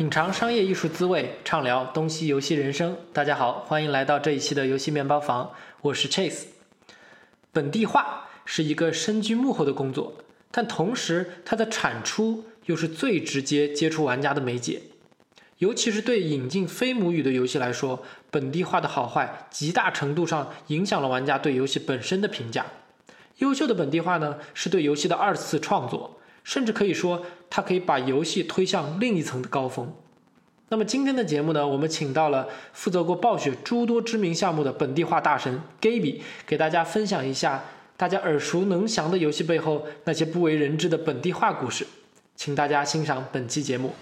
品尝商业艺术滋味，畅聊东西游戏人生。大家好，欢迎来到这一期的游戏面包房，我是 Chase。本地化是一个深居幕后的工作，但同时它的产出又是最直接接触玩家的媒介。尤其是对引进非母语的游戏来说，本地化的好坏极大程度上影响了玩家对游戏本身的评价。优秀的本地化呢，是对游戏的二次创作，甚至可以说它可以把游戏推向另一层的高峰。那么今天的节目呢，我们请到了负责过暴雪诸多知名项目的本地化大神 Gaby，给大家分享一下大家耳熟能详的游戏背后那些不为人知的本地化故事。请大家欣赏本期节目。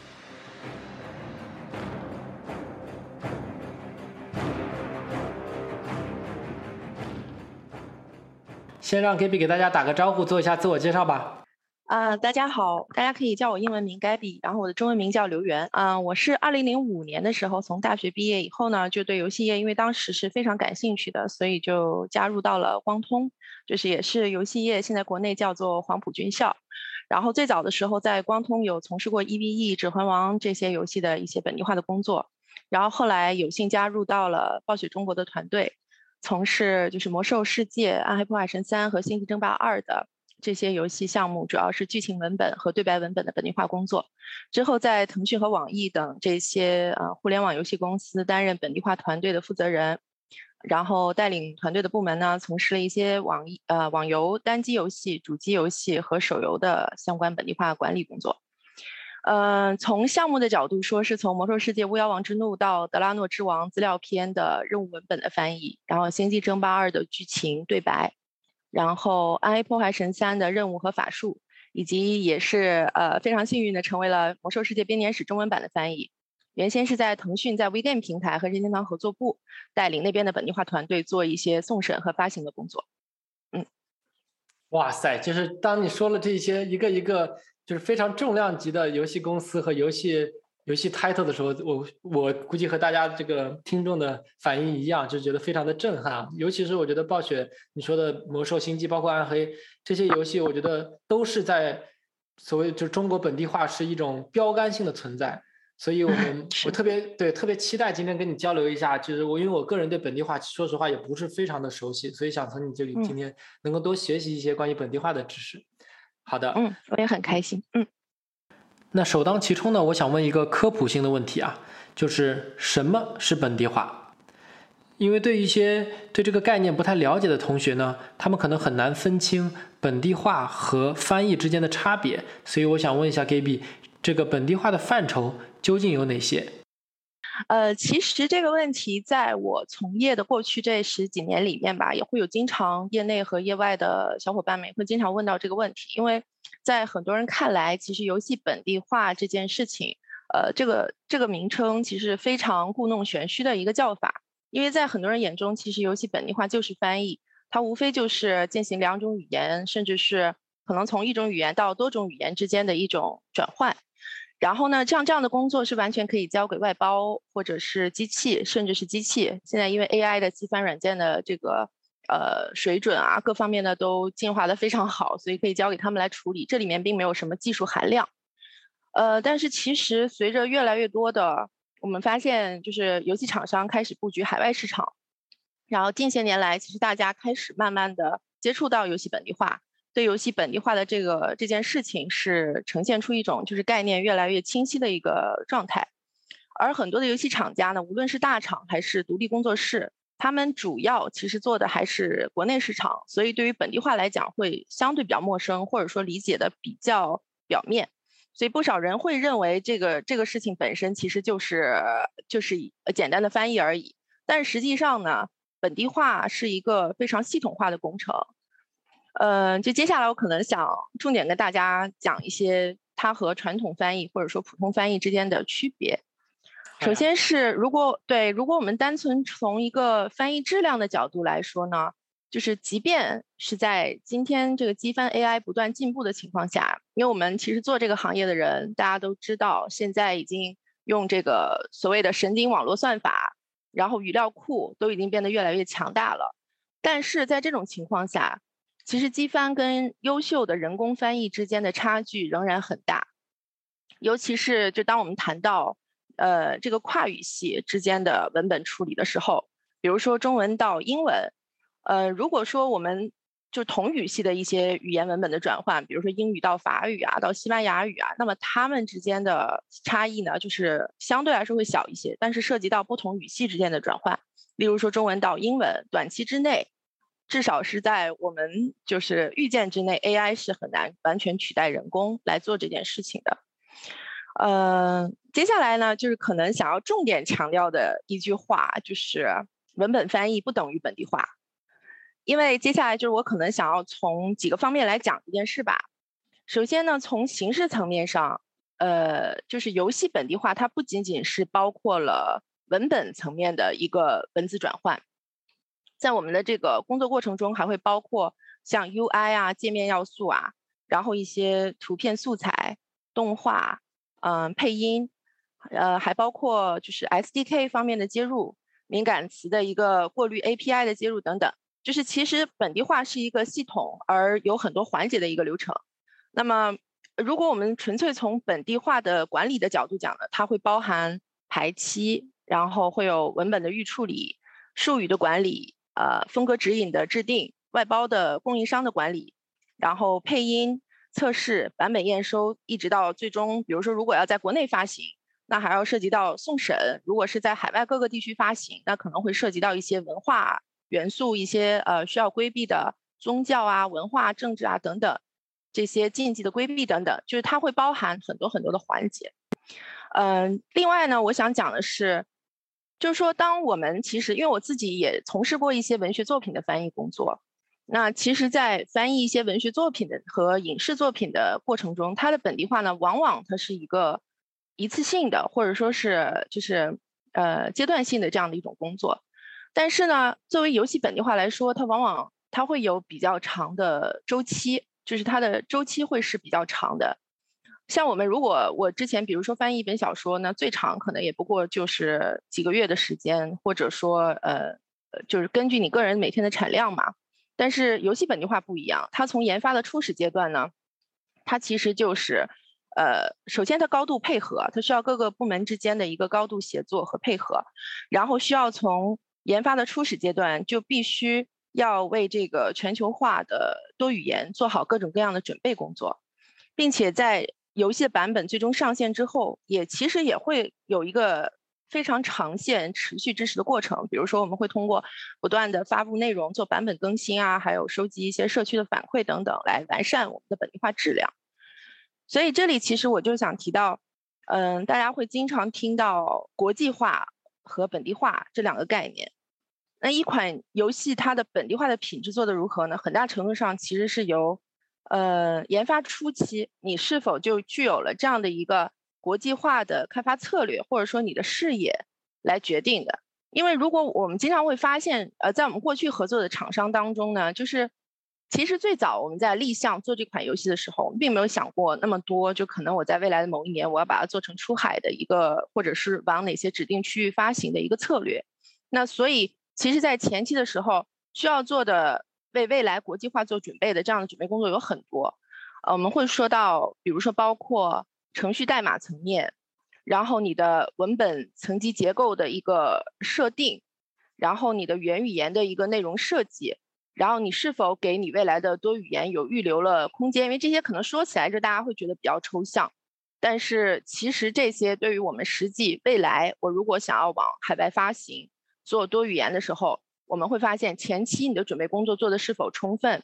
先让 Gaby 给大家打个招呼，做一下自我介绍吧。啊，大家好，大家可以叫我英文名 Gabby，然后我的中文名叫刘源。啊，我是二零零五年的时候从大学毕业以后呢，就对游戏业，因为当时是非常感兴趣的，所以就加入到了光通，就是也是游戏业现在国内叫做黄埔军校。然后最早的时候在光通有从事过 EVE、指环王这些游戏的一些本地化的工作，然后后来有幸加入到了暴雪中国的团队。从事就是《魔兽世界》《暗黑破坏神三》和《星际争霸二》的这些游戏项目，主要是剧情文本和对白文本的本地化工作。之后在腾讯和网易等这些呃互联网游戏公司担任本地化团队的负责人，然后带领团队的部门呢，从事了一些网易呃网游单机游戏、主机游戏和手游的相关本地化管理工作。嗯，从项目的角度说，是从《魔兽世界：巫妖王之怒》到《德拉诺之王》资料片的任务文本的翻译，然后《星际争霸二》的剧情对白，然后《暗黑破坏神三》的任务和法术，以及也是呃非常幸运的成为了《魔兽世界编年史》中文版的翻译。原先是在腾讯在 WeGame 平台和任天堂合作部带领那边的本地化团队做一些送审和发行的工作。嗯，哇塞，就是当你说了这些一个一个。就是非常重量级的游戏公司和游戏游戏 title 的时候，我我估计和大家这个听众的反应一样，就觉得非常的震撼。尤其是我觉得暴雪你说的魔兽、星际，包括暗黑这些游戏，我觉得都是在所谓就中国本地化是一种标杆性的存在。所以我们 我特别对特别期待今天跟你交流一下，就是我因为我个人对本地化说实话也不是非常的熟悉，所以想从你这里今天能够多学习一些关于本地化的知识。好的，嗯，我也很开心，嗯。那首当其冲呢，我想问一个科普性的问题啊，就是什么是本地化？因为对一些对这个概念不太了解的同学呢，他们可能很难分清本地化和翻译之间的差别，所以我想问一下 Gaby，这个本地化的范畴究竟有哪些？呃，其实这个问题在我从业的过去这十几年里面吧，也会有经常业内和业外的小伙伴们会经常问到这个问题，因为在很多人看来，其实游戏本地化这件事情，呃，这个这个名称其实非常故弄玄虚的一个叫法，因为在很多人眼中，其实游戏本地化就是翻译，它无非就是进行两种语言，甚至是可能从一种语言到多种语言之间的一种转换。然后呢，像这样的工作是完全可以交给外包或者是机器，甚至是机器。现在因为 AI 的机翻软件的这个呃水准啊，各方面的都进化的非常好，所以可以交给他们来处理。这里面并没有什么技术含量。呃，但是其实随着越来越多的，我们发现就是游戏厂商开始布局海外市场，然后近些年来，其实大家开始慢慢的接触到游戏本地化。对游戏本地化的这个这件事情是呈现出一种就是概念越来越清晰的一个状态，而很多的游戏厂家呢，无论是大厂还是独立工作室，他们主要其实做的还是国内市场，所以对于本地化来讲会相对比较陌生，或者说理解的比较表面，所以不少人会认为这个这个事情本身其实就是就是简单的翻译而已，但实际上呢，本地化是一个非常系统化的工程。嗯，就接下来我可能想重点跟大家讲一些它和传统翻译或者说普通翻译之间的区别。首先是如果对，如果我们单纯从一个翻译质量的角度来说呢，就是即便是在今天这个机翻 AI 不断进步的情况下，因为我们其实做这个行业的人大家都知道，现在已经用这个所谓的神经网络算法，然后语料库都已经变得越来越强大了。但是在这种情况下，其实机翻跟优秀的人工翻译之间的差距仍然很大，尤其是就当我们谈到呃这个跨语系之间的文本处理的时候，比如说中文到英文，呃，如果说我们就同语系的一些语言文本的转换，比如说英语到法语啊，到西班牙语啊，那么它们之间的差异呢，就是相对来说会小一些。但是涉及到不同语系之间的转换，例如说中文到英文，短期之内，至少是在我们就是预见之内，AI 是很难完全取代人工来做这件事情的。呃，接下来呢，就是可能想要重点强调的一句话，就是文本翻译不等于本地化。因为接下来就是我可能想要从几个方面来讲这件事吧。首先呢，从形式层面上，呃，就是游戏本地化，它不仅仅是包括了文本层面的一个文字转换，在我们的这个工作过程中，还会包括像 UI 啊、界面要素啊，然后一些图片素材、动画，嗯，配音，呃，还包括就是 SDK 方面的接入、敏感词的一个过滤、API 的接入等等。就是其实本地化是一个系统，而有很多环节的一个流程。那么，如果我们纯粹从本地化的管理的角度讲呢，它会包含排期，然后会有文本的预处理、术语的管理、呃风格指引的制定、外包的供应商的管理，然后配音、测试、版本验收，一直到最终，比如说如果要在国内发行，那还要涉及到送审；如果是在海外各个地区发行，那可能会涉及到一些文化。元素一些呃需要规避的宗教啊、文化、政治啊等等这些禁忌的规避等等，就是它会包含很多很多的环节。嗯，另外呢，我想讲的是，就是说，当我们其实因为我自己也从事过一些文学作品的翻译工作，那其实，在翻译一些文学作品的和影视作品的过程中，它的本地化呢，往往它是一个一次性的，或者说是就是呃阶段性的这样的一种工作。但是呢，作为游戏本地化来说，它往往它会有比较长的周期，就是它的周期会是比较长的。像我们如果我之前比如说翻译一本小说，那最长可能也不过就是几个月的时间，或者说呃呃，就是根据你个人每天的产量嘛。但是游戏本地化不一样，它从研发的初始阶段呢，它其实就是呃，首先它高度配合，它需要各个部门之间的一个高度协作和配合，然后需要从研发的初始阶段就必须要为这个全球化的多语言做好各种各样的准备工作，并且在游戏版本最终上线之后，也其实也会有一个非常长线、持续支持的过程。比如说，我们会通过不断的发布内容、做版本更新啊，还有收集一些社区的反馈等等，来完善我们的本地化质量。所以这里其实我就想提到，嗯，大家会经常听到国际化和本地化这两个概念。那一款游戏它的本地化的品质做得如何呢？很大程度上其实是由，呃，研发初期你是否就具有了这样的一个国际化的开发策略，或者说你的视野来决定的。因为如果我们经常会发现，呃，在我们过去合作的厂商当中呢，就是其实最早我们在立项做这款游戏的时候，并没有想过那么多，就可能我在未来的某一年我要把它做成出海的一个，或者是往哪些指定区域发行的一个策略。那所以。其实，在前期的时候，需要做的为未来国际化做准备的这样的准备工作有很多。呃，我们会说到，比如说包括程序代码层面，然后你的文本层级结构的一个设定，然后你的原语言的一个内容设计，然后你是否给你未来的多语言有预留了空间？因为这些可能说起来就大家会觉得比较抽象，但是其实这些对于我们实际未来，我如果想要往海外发行。做多语言的时候，我们会发现前期你的准备工作做的是否充分，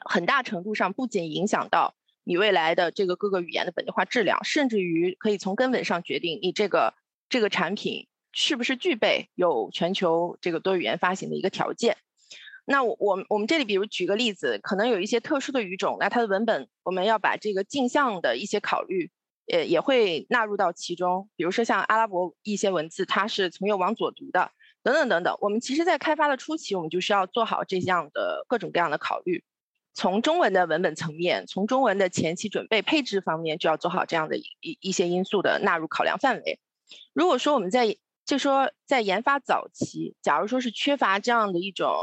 很大程度上不仅影响到你未来的这个各个语言的本地化质量，甚至于可以从根本上决定你这个这个产品是不是具备有全球这个多语言发行的一个条件。那我我我们这里比如举个例子，可能有一些特殊的语种，那它的文本我们要把这个镜像的一些考虑。也也会纳入到其中，比如说像阿拉伯一些文字，它是从右往左读的。等等等等，我们其实，在开发的初期，我们就需要做好这样的各种各样的考虑。从中文的文本层面，从中文的前期准备配置方面，就要做好这样的一一些因素的纳入考量范围。如果说我们在就说在研发早期，假如说是缺乏这样的一种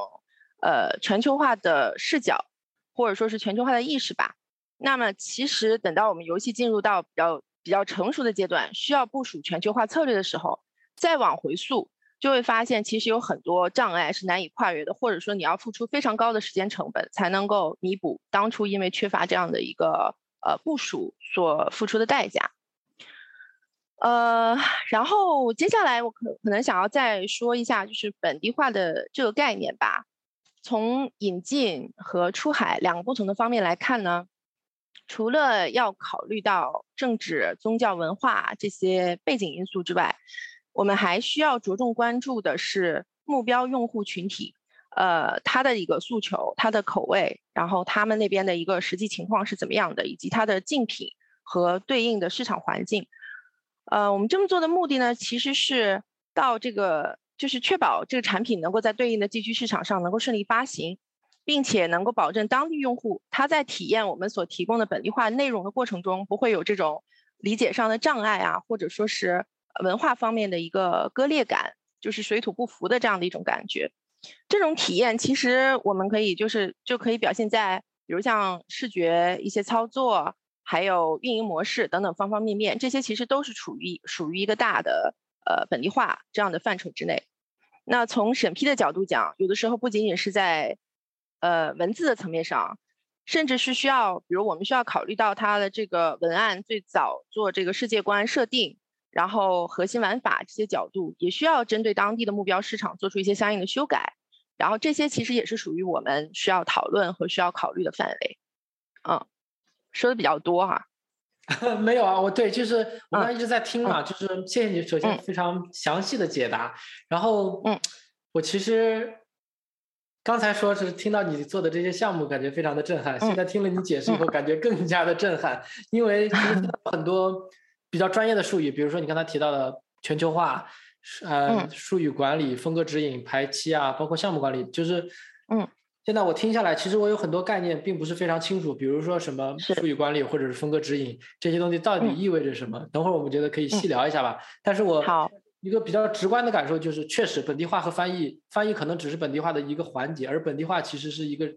呃全球化的视角，或者说是全球化的意识吧，那么其实等到我们游戏进入到比较比较成熟的阶段，需要部署全球化策略的时候，再往回溯，就会发现其实有很多障碍是难以跨越的，或者说你要付出非常高的时间成本，才能够弥补当初因为缺乏这样的一个呃部署所付出的代价。呃，然后接下来我可可能想要再说一下，就是本地化的这个概念吧。从引进和出海两个不同的方面来看呢，除了要考虑到政治、宗教、文化这些背景因素之外，我们还需要着重关注的是目标用户群体，呃，他的一个诉求、他的口味，然后他们那边的一个实际情况是怎么样的，以及他的竞品和对应的市场环境。呃，我们这么做的目的呢，其实是到这个，就是确保这个产品能够在对应的地区市场上能够顺利发行，并且能够保证当地用户他在体验我们所提供的本地化内容的过程中，不会有这种理解上的障碍啊，或者说是文化方面的一个割裂感，就是水土不服的这样的一种感觉。这种体验其实我们可以就是就可以表现在，比如像视觉一些操作。还有运营模式等等方方面面，这些其实都是处于属于一个大的呃本地化这样的范畴之内。那从审批的角度讲，有的时候不仅仅是在呃文字的层面上，甚至是需要，比如我们需要考虑到它的这个文案最早做这个世界观设定，然后核心玩法这些角度，也需要针对当地的目标市场做出一些相应的修改。然后这些其实也是属于我们需要讨论和需要考虑的范围，嗯。说的比较多哈，没有啊，我对，就是我刚才一直在听嘛，就是谢谢你，首先非常详细的解答，然后嗯，我其实刚才说是听到你做的这些项目，感觉非常的震撼，现在听了你解释以后，感觉更加的震撼，因为 很多比较专业的术语，比如说你刚才提到的全球化，呃，术语管理、风格指引、排期啊，包括项目管理，就是嗯。现在我听下来，其实我有很多概念并不是非常清楚，比如说什么术语管理或者是风格指引这些东西到底意味着什么？等会儿我们觉得可以细聊一下吧。但是我一个比较直观的感受就是，确实本地化和翻译，翻译可能只是本地化的一个环节，而本地化其实是一个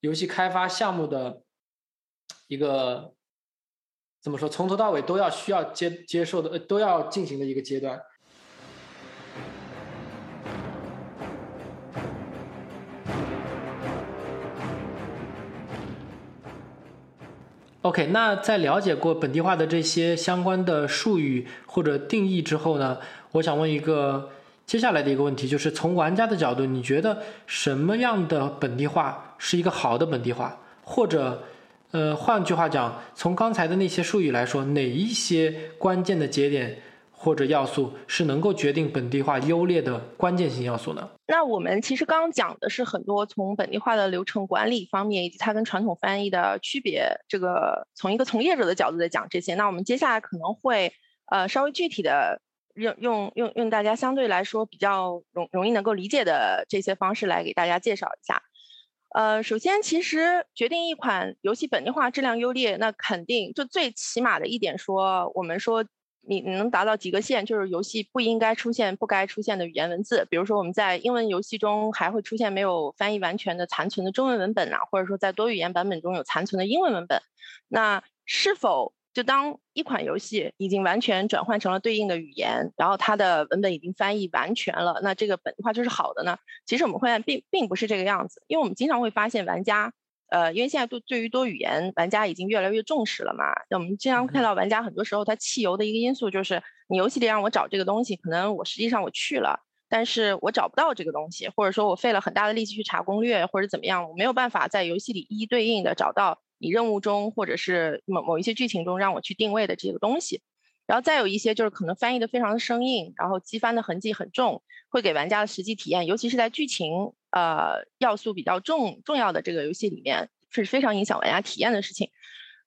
游戏开发项目的一个怎么说，从头到尾都要需要接接受的，都要进行的一个阶段。OK，那在了解过本地化的这些相关的术语或者定义之后呢，我想问一个接下来的一个问题，就是从玩家的角度，你觉得什么样的本地化是一个好的本地化？或者，呃，换句话讲，从刚才的那些术语来说，哪一些关键的节点？或者要素是能够决定本地化优劣的关键性要素呢？那我们其实刚刚讲的是很多从本地化的流程管理方面，以及它跟传统翻译的区别。这个从一个从业者的角度在讲这些。那我们接下来可能会呃稍微具体的用用用用大家相对来说比较容容易能够理解的这些方式来给大家介绍一下。呃，首先其实决定一款游戏本地化质量优劣，那肯定就最起码的一点说，我们说。你能达到几个线？就是游戏不应该出现不该出现的语言文字，比如说我们在英文游戏中还会出现没有翻译完全的残存的中文文本啊，或者说在多语言版本中有残存的英文文本。那是否就当一款游戏已经完全转换成了对应的语言，然后它的文本已经翻译完全了，那这个本地化就是好的呢？其实我们会并并不是这个样子，因为我们经常会发现玩家。呃，因为现在对对于多语言玩家已经越来越重视了嘛，那我们经常看到玩家很多时候他弃游的一个因素就是，你游戏里让我找这个东西，可能我实际上我去了，但是我找不到这个东西，或者说我费了很大的力气去查攻略或者怎么样，我没有办法在游戏里一一对应的找到你任务中或者是某某一些剧情中让我去定位的这个东西。然后再有一些就是可能翻译的非常的生硬，然后机翻的痕迹很重，会给玩家的实际体验，尤其是在剧情呃要素比较重重要的这个游戏里面，是非常影响玩家体验的事情。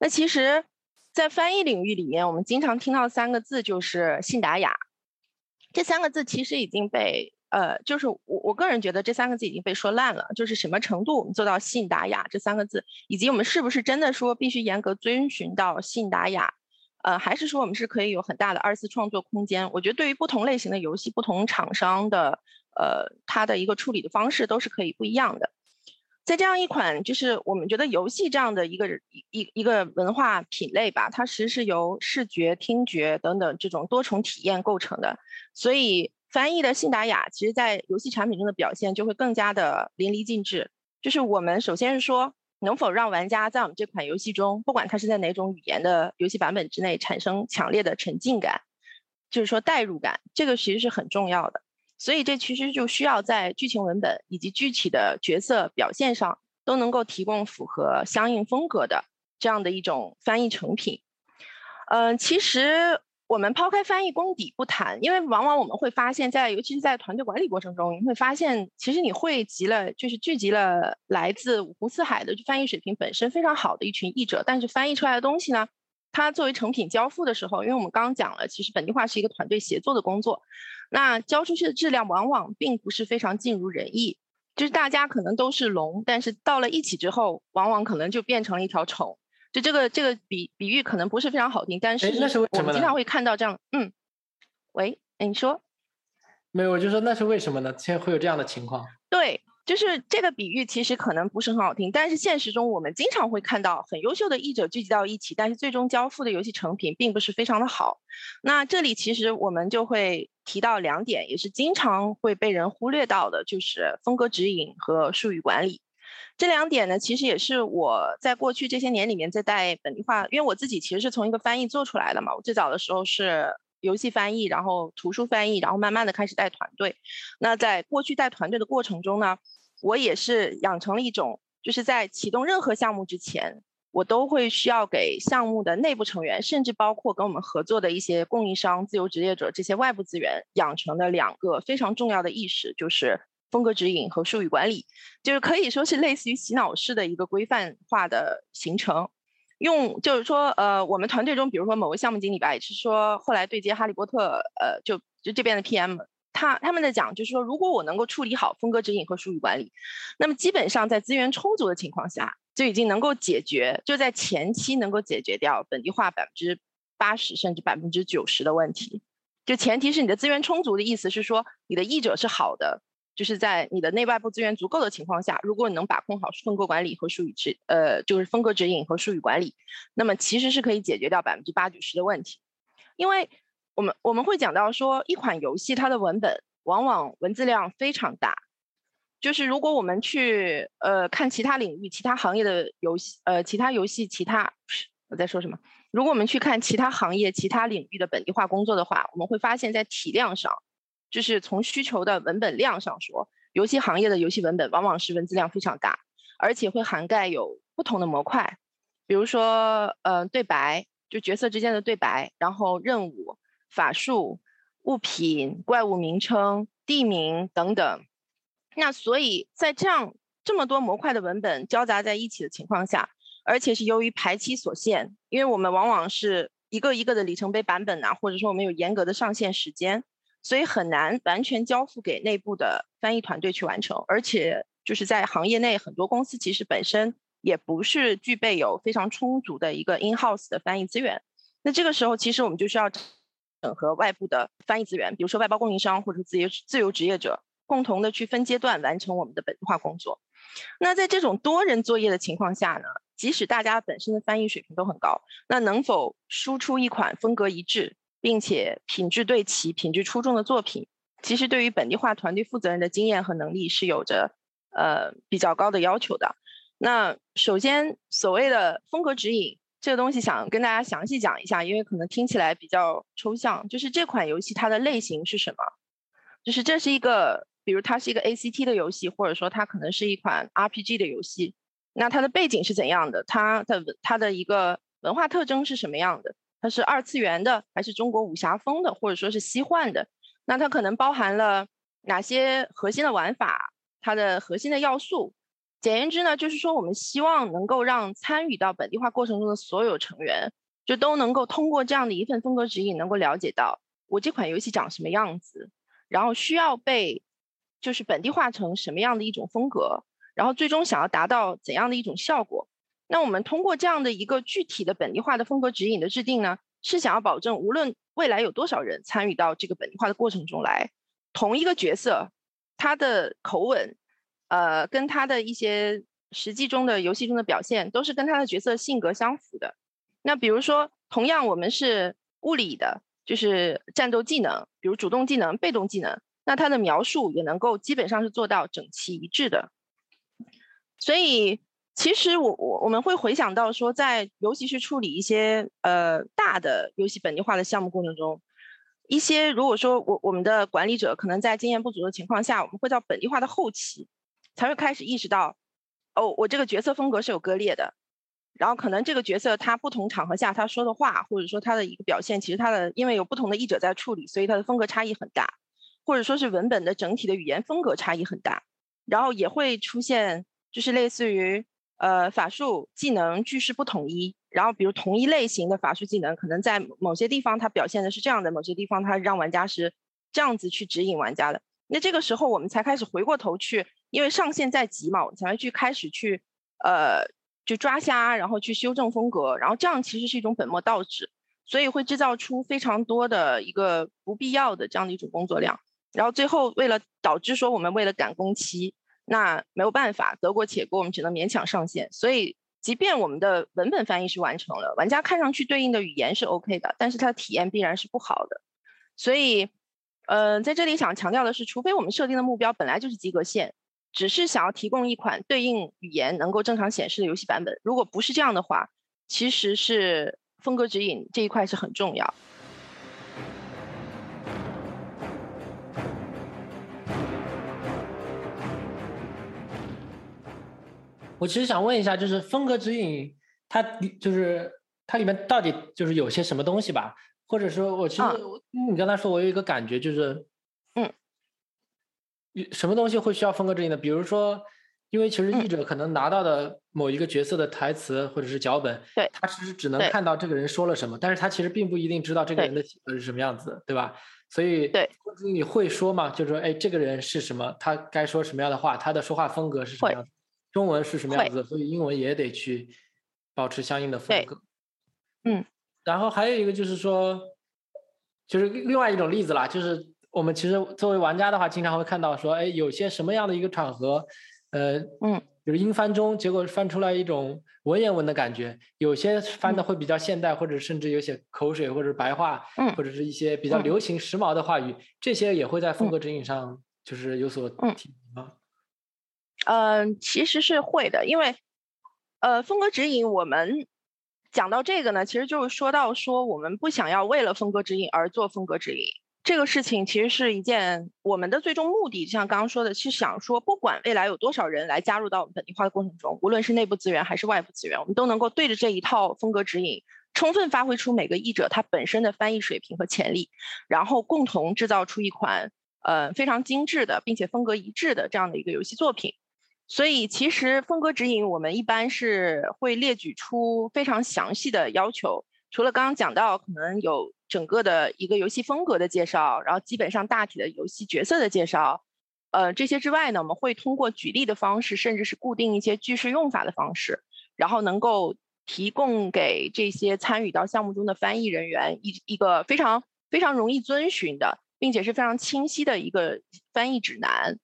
那其实，在翻译领域里面，我们经常听到三个字就是信达雅，这三个字其实已经被呃，就是我我个人觉得这三个字已经被说烂了，就是什么程度我们做到信达雅这三个字，以及我们是不是真的说必须严格遵循到信达雅。呃，还是说我们是可以有很大的二次创作空间？我觉得对于不同类型的游戏，不同厂商的呃，它的一个处理的方式都是可以不一样的。在这样一款就是我们觉得游戏这样的一个一一个文化品类吧，它其实是由视觉、听觉等等这种多重体验构成的，所以翻译的信达雅，其实在游戏产品中的表现就会更加的淋漓尽致。就是我们首先是说，能否让玩家在我们这款游戏中，不管它是在哪种语言的游戏版本之内，产生强烈的沉浸感，就是说代入感，这个其实是很重要的。所以这其实就需要在剧情文本以及具体的角色表现上都能够提供符合相应风格的这样的一种翻译成品。嗯，其实我们抛开翻译功底不谈，因为往往我们会发现，在尤其是在团队管理过程中，你会发现，其实你汇集了就是聚集了来自五湖四海的翻译水平本身非常好的一群译者，但是翻译出来的东西呢？它作为成品交付的时候，因为我们刚刚讲了，其实本地化是一个团队协作的工作，那交出去的质量往往并不是非常尽如人意，就是大家可能都是龙，但是到了一起之后，往往可能就变成了一条虫。就这个这个比比喻可能不是非常好听，但是那是为什么经常会看到这样。嗯，喂，哎，你说？没有，我就说那是为什么呢？现在会有这样的情况？对。就是这个比喻其实可能不是很好听，但是现实中我们经常会看到很优秀的译者聚集到一起，但是最终交付的游戏成品并不是非常的好。那这里其实我们就会提到两点，也是经常会被人忽略到的，就是风格指引和术语管理。这两点呢，其实也是我在过去这些年里面在带本地化，因为我自己其实是从一个翻译做出来的嘛。我最早的时候是游戏翻译，然后图书翻译，然后慢慢的开始带团队。那在过去带团队的过程中呢，我也是养成了一种，就是在启动任何项目之前，我都会需要给项目的内部成员，甚至包括跟我们合作的一些供应商、自由职业者这些外部资源，养成的两个非常重要的意识，就是风格指引和术语管理，就是可以说是类似于洗脑式的一个规范化的形成。用就是说，呃，我们团队中，比如说某个项目经理吧，也是说后来对接哈利波特，呃，就就这边的 PM。他他们在讲，就是说，如果我能够处理好风格指引和术语管理，那么基本上在资源充足的情况下，就已经能够解决，就在前期能够解决掉本地化百分之八十甚至百分之九十的问题。就前提是你的资源充足的意思是说，你的译者是好的，就是在你的内外部资源足够的情况下，如果你能把控好风格管理和术语指，呃，就是风格指引和术语管理，那么其实是可以解决掉百分之八九十的问题，因为。我们我们会讲到说，一款游戏它的文本往往文字量非常大，就是如果我们去呃看其他领域、其他行业的游戏，呃其他游戏、其他我在说什么？如果我们去看其他行业、其他领域的本地化工作的话，我们会发现，在体量上，就是从需求的文本量上说，游戏行业的游戏文本往往是文字量非常大，而且会涵盖有不同的模块，比如说呃对白，就角色之间的对白，然后任务。法术、物品、怪物名称、地名等等。那所以在这样这么多模块的文本交杂在一起的情况下，而且是由于排期所限，因为我们往往是一个一个的里程碑版本呐，或者说我们有严格的上线时间，所以很难完全交付给内部的翻译团队去完成。而且就是在行业内，很多公司其实本身也不是具备有非常充足的一个 in house 的翻译资源。那这个时候，其实我们就需要。整合外部的翻译资源，比如说外包供应商或者自由自由职业者，共同的去分阶段完成我们的本地化工作。那在这种多人作业的情况下呢，即使大家本身的翻译水平都很高，那能否输出一款风格一致，并且品质对齐、品质出众的作品，其实对于本地化团队负责人的经验和能力是有着呃比较高的要求的。那首先，所谓的风格指引。这个东西想跟大家详细讲一下，因为可能听起来比较抽象。就是这款游戏它的类型是什么？就是这是一个，比如它是一个 ACT 的游戏，或者说它可能是一款 RPG 的游戏。那它的背景是怎样的？它的它的一个文化特征是什么样的？它是二次元的，还是中国武侠风的，或者说是西幻的？那它可能包含了哪些核心的玩法？它的核心的要素？简言之呢，就是说我们希望能够让参与到本地化过程中的所有成员，就都能够通过这样的一份风格指引，能够了解到我这款游戏长什么样子，然后需要被就是本地化成什么样的一种风格，然后最终想要达到怎样的一种效果。那我们通过这样的一个具体的本地化的风格指引的制定呢，是想要保证无论未来有多少人参与到这个本地化的过程中来，同一个角色他的口吻。呃，跟他的一些实际中的游戏中的表现都是跟他的角色性格相符的。那比如说，同样我们是物理的，就是战斗技能，比如主动技能、被动技能，那它的描述也能够基本上是做到整齐一致的。所以，其实我我我们会回想到说，在尤其是处理一些呃大的游戏本地化的项目过程中，一些如果说我我们的管理者可能在经验不足的情况下，我们会到本地化的后期才会开始意识到，哦，我这个角色风格是有割裂的，然后可能这个角色他不同场合下他说的话，或者说他的一个表现，其实他的因为有不同的译者在处理，所以他的风格差异很大，或者说是文本的整体的语言风格差异很大，然后也会出现。就是类似于呃法术技能句式不统一，然后比如同一类型的法术技能，可能在某些地方它表现的是这样的，某些地方它让玩家是这样子去指引玩家的。那这个时候我们才开始回过头去，因为上线在即嘛，我们才会去开始去呃就抓瞎，然后去修正风格，然后这样其实是一种本末倒置，所以会制造出非常多的一个不必要的这样的一种工作量，然后最后为了导致说我们为了赶工期。那没有办法，得过且过，我们只能勉强上线。所以，即便我们的文本翻译是完成了，玩家看上去对应的语言是 OK 的，但是它的体验必然是不好的。所以，呃，在这里想强调的是，除非我们设定的目标本来就是及格线，只是想要提供一款对应语言能够正常显示的游戏版本，如果不是这样的话，其实是风格指引这一块是很重要。我其实想问一下，就是风格指引，它就是它里面到底就是有些什么东西吧？或者说，我其实你刚才说，我有一个感觉，就是，嗯，什么东西会需要风格指引的？比如说，因为其实译者可能拿到的某一个角色的台词或者是脚本，对，他其实只能看到这个人说了什么，但是他其实并不一定知道这个人的性格是什么样子，对吧？所以，对，你会说嘛？就是说，哎，这个人是什么？他该说什么样的话？他的说话风格是什么样子？中文是什么样子，所以英文也得去保持相应的风格。嗯，然后还有一个就是说，就是另外一种例子啦，就是我们其实作为玩家的话，经常会看到说，哎，有些什么样的一个场合，呃，嗯，就是英翻中，结果翻出来一种文言文的感觉，有些翻的会比较现代，或者甚至有些口水或者白话，嗯，或者是一些比较流行时髦的话语，这些也会在风格指引上就是有所提吗？嗯，嗯其实是会的，因为，呃，风格指引我们讲到这个呢，其实就是说到说我们不想要为了风格指引而做风格指引这个事情，其实是一件我们的最终目的，就像刚刚说的，是想说不管未来有多少人来加入到我们本地化的过程中，无论是内部资源还是外部资源，我们都能够对着这一套风格指引，充分发挥出每个译者他本身的翻译水平和潜力，然后共同制造出一款呃非常精致的，并且风格一致的这样的一个游戏作品。所以，其实风格指引我们一般是会列举出非常详细的要求。除了刚刚讲到，可能有整个的一个游戏风格的介绍，然后基本上大体的游戏角色的介绍，呃，这些之外呢，我们会通过举例的方式，甚至是固定一些句式用法的方式，然后能够提供给这些参与到项目中的翻译人员一一个非常非常容易遵循的，并且是非常清晰的一个翻译指南。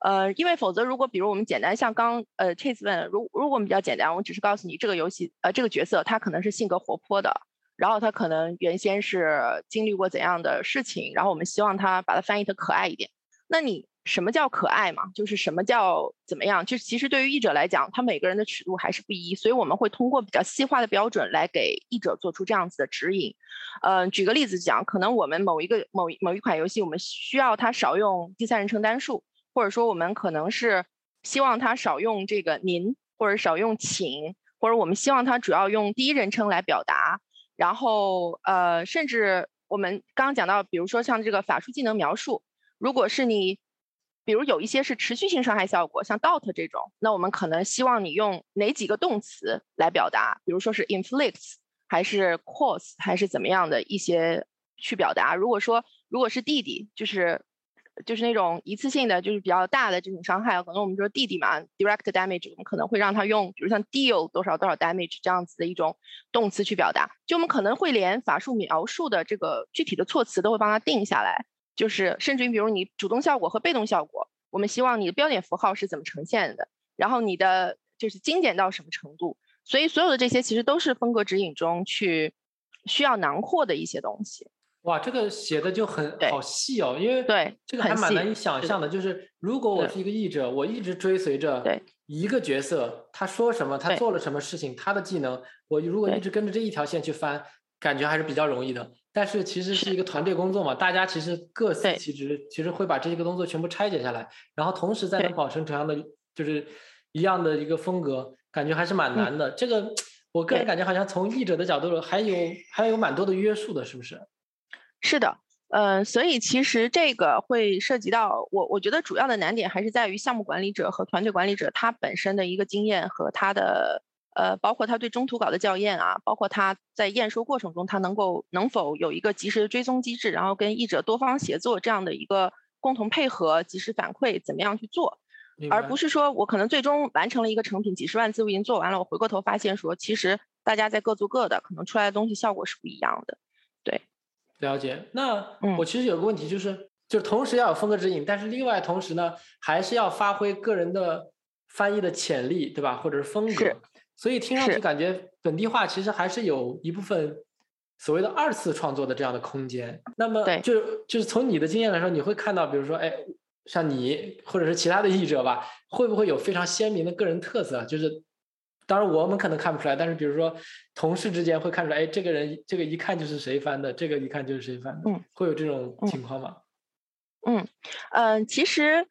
呃，因为否则，如果比如我们简单像刚呃 Chase 问，如如果我们比较简单，我只是告诉你这个游戏呃这个角色他可能是性格活泼的，然后他可能原先是经历过怎样的事情，然后我们希望他把它翻译的可爱一点。那你什么叫可爱嘛？就是什么叫怎么样？就其实对于译者来讲，他每个人的尺度还是不一，所以我们会通过比较细化的标准来给译者做出这样子的指引。嗯，举个例子讲，可能我们某一个某某一款游戏，我们需要它少用第三人称单数。或者说，我们可能是希望他少用这个“您”或者少用“请”，或者我们希望他主要用第一人称来表达。然后，呃，甚至我们刚刚讲到，比如说像这个法术技能描述，如果是你，比如有一些是持续性伤害效果，像 dot 这种，那我们可能希望你用哪几个动词来表达？比如说是 inflicts，还是 cause，还是怎么样的一些去表达？如果说如果是弟弟，就是。就是那种一次性的，就是比较大的这种伤害，可能我们说弟弟嘛，direct damage，我们可能会让他用，比如像 deal 多少多少 damage 这样子的一种动词去表达。就我们可能会连法术描述的这个具体的措辞都会帮他定下来，就是甚至于比如你主动效果和被动效果，我们希望你的标点符号是怎么呈现的，然后你的就是精简到什么程度。所以所有的这些其实都是风格指引中去需要囊括的一些东西。哇，这个写的就很好细哦，因为对这个还蛮难以想象的。就是如果我是一个译者，我一直追随着一个角色，他说什么，他做了什么事情，他的技能，我如果一直跟着这一条线去翻，感觉还是比较容易的。但是其实是一个团队工作嘛，大家其实各司其职，其实会把这些个动作全部拆解下来，然后同时再能保持同样的就是一样的一个风格，感觉还是蛮难的。这个 我个人感觉好像从译者的角度还有还有蛮多的约束的，是不是？是的，呃，所以其实这个会涉及到我，我觉得主要的难点还是在于项目管理者和团队管理者他本身的一个经验和他的呃，包括他对中途稿的校验啊，包括他在验收过程中他能够能否有一个及时的追踪机制，然后跟译者多方协作这样的一个共同配合、及时反馈，怎么样去做，而不是说我可能最终完成了一个成品，几十万字我已经做完了，我回过头发现说，其实大家在各做各的，可能出来的东西效果是不一样的，对。了解，那我其实有个问题，就是，就同时要有风格指引，但是另外同时呢，还是要发挥个人的翻译的潜力，对吧？或者是风格。所以听上去感觉本地化其实还是有一部分所谓的二次创作的这样的空间。那么，就就是从你的经验来说，你会看到，比如说，哎，像你或者是其他的译者吧，会不会有非常鲜明的个人特色？就是。当然，我们可能看不出来，但是比如说同事之间会看出来，哎，这个人这个一看就是谁翻的，这个一看就是谁翻的，会有这种情况吗？嗯嗯，其实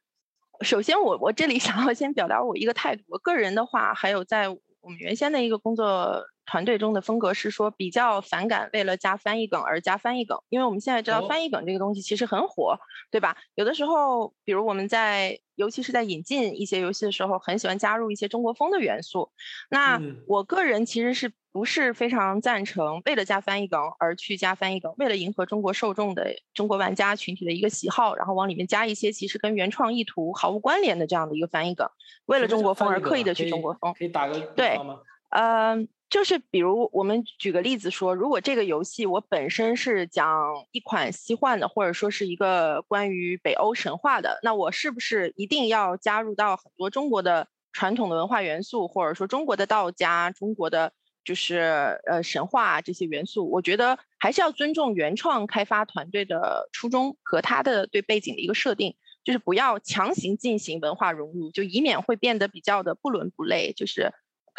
首先我我这里想要先表达我一个态度，我个人的话，还有在我们原先的一个工作。团队中的风格是说比较反感为了加翻译梗而加翻译梗，因为我们现在知道翻译梗这个东西其实很火，对吧？有的时候，比如我们在，尤其是在引进一些游戏的时候，很喜欢加入一些中国风的元素。那我个人其实是不是非常赞成为了加翻译梗而去加翻译梗，为了迎合中国受众的中国玩家群体的一个喜好，然后往里面加一些其实跟原创意图毫无关联的这样的一个翻译梗，为了中国风而刻意的去中国风。可以打个对吗？嗯。就是比如我们举个例子说，如果这个游戏我本身是讲一款西幻的，或者说是一个关于北欧神话的，那我是不是一定要加入到很多中国的传统的文化元素，或者说中国的道家、中国的就是呃神话这些元素？我觉得还是要尊重原创开发团队的初衷和他的对背景的一个设定，就是不要强行进行文化融入，就以免会变得比较的不伦不类，就是。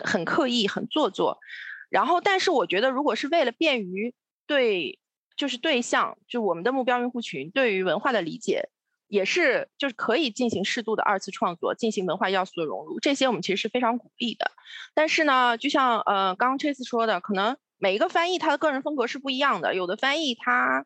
很刻意，很做作，然后，但是我觉得，如果是为了便于对，就是对象，就我们的目标用户群对于文化的理解，也是就是可以进行适度的二次创作，进行文化要素的融入，这些我们其实是非常鼓励的。但是呢，就像呃刚刚 Chase 说的，可能每一个翻译他的个人风格是不一样的，有的翻译他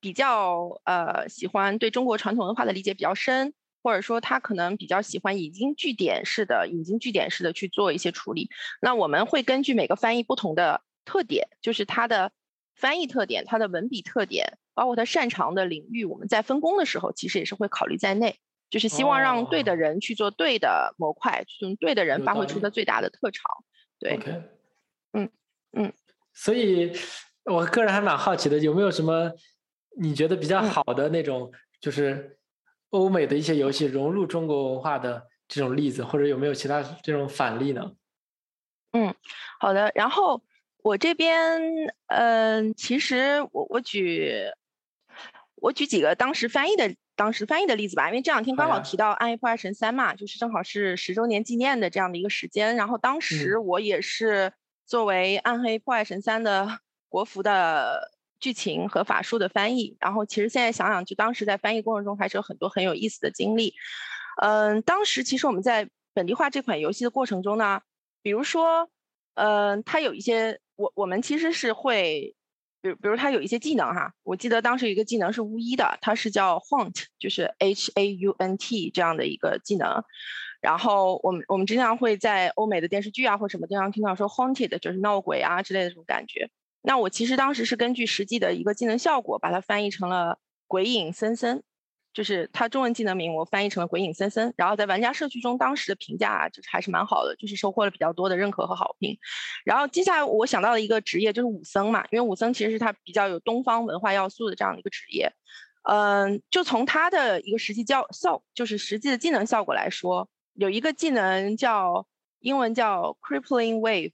比较呃喜欢对中国传统文化的理解比较深。或者说他可能比较喜欢引经据典式的、引经据典式的去做一些处理。那我们会根据每个翻译不同的特点，就是他的翻译特点、他的文笔特点，包括他擅长的领域，我们在分工的时候其实也是会考虑在内，就是希望让对的人去做对的模块，用对的人发挥出他最大的特长。对，嗯嗯。所以，我个人还蛮好奇的，有没有什么你觉得比较好的那种，就是。欧美的一些游戏融入中国文化的这种例子，或者有没有其他这种反例呢？嗯，好的。然后我这边，嗯，其实我我举我举几个当时翻译的当时翻译的例子吧，因为这两天刚好提到《暗黑破坏神三》嘛，就是正好是十周年纪念的这样的一个时间。然后当时我也是作为《暗黑破坏神三》的国服的。剧情和法术的翻译，然后其实现在想想，就当时在翻译过程中还是有很多很有意思的经历。嗯，当时其实我们在本地化这款游戏的过程中呢，比如说，嗯，它有一些我我们其实是会，比如比如它有一些技能哈，我记得当时一个技能是巫医的，它是叫 Haunt，就是 H A U N T 这样的一个技能。然后我们我们经常会在欧美的电视剧啊或什么地方听到说 Haunted，就是闹鬼啊之类的这种感觉。那我其实当时是根据实际的一个技能效果，把它翻译成了鬼影森森，就是它中文技能名，我翻译成了鬼影森森。然后在玩家社区中，当时的评价就是还是蛮好的，就是收获了比较多的认可和好评。然后接下来我想到的一个职业就是武僧嘛，因为武僧其实是它比较有东方文化要素的这样的一个职业。嗯，就从它的一个实际教效，就是实际的技能效果来说，有一个技能叫英文叫 crippling wave，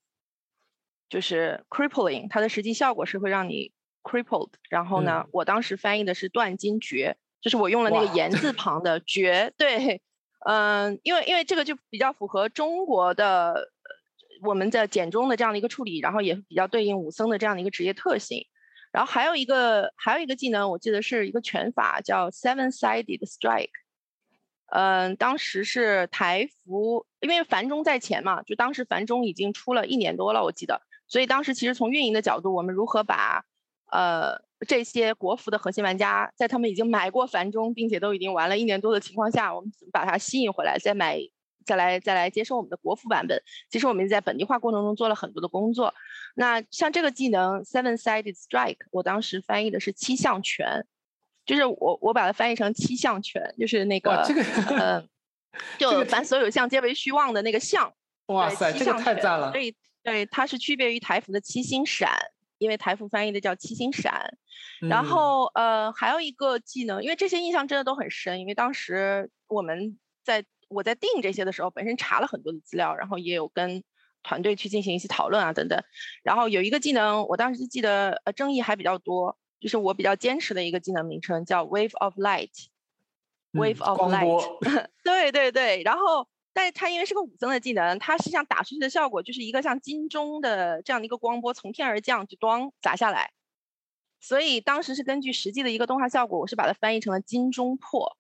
就是 crippling，它的实际效果是会让你 crippled。然后呢，我当时翻译的是断筋绝，就是我用了那个言字旁的绝。对，嗯，因为因为这个就比较符合中国的我们的简中的这样的一个处理，然后也比较对应武僧的这样的一个职业特性。然后还有一个还有一个技能，我记得是一个拳法叫 seven-sided strike。嗯，当时是台服，因为繁中在前嘛，就当时繁中已经出了一年多了，我记得，所以当时其实从运营的角度，我们如何把呃这些国服的核心玩家，在他们已经买过繁中，并且都已经玩了一年多的情况下，我们怎么把它吸引回来，再买再来再来接受我们的国服版本？其实我们在本地化过程中做了很多的工作。那像这个技能 Seven Sided Strike，我当时翻译的是七项拳。就是我我把它翻译成七项拳，就是那个这个嗯，就凡所有相皆为虚妄的那个项。哇塞，这个太赞了！所以对它是区别于台服的七星闪，因为台服翻译的叫七星闪。然后呃还有一个技能，因为这些印象真的都很深，因为当时我们在我在定这些的时候，本身查了很多的资料，然后也有跟团队去进行一些讨论啊等等。然后有一个技能，我当时记得呃争议还比较多。就是我比较坚持的一个技能名称，叫 Wave of Light，Wave of Light，对对对。然后，但是它因为是个武僧的技能，它实际上打出去的效果就是一个像金钟的这样的一个光波从天而降，就咣砸下来。所以当时是根据实际的一个动画效果，我是把它翻译成了金钟破。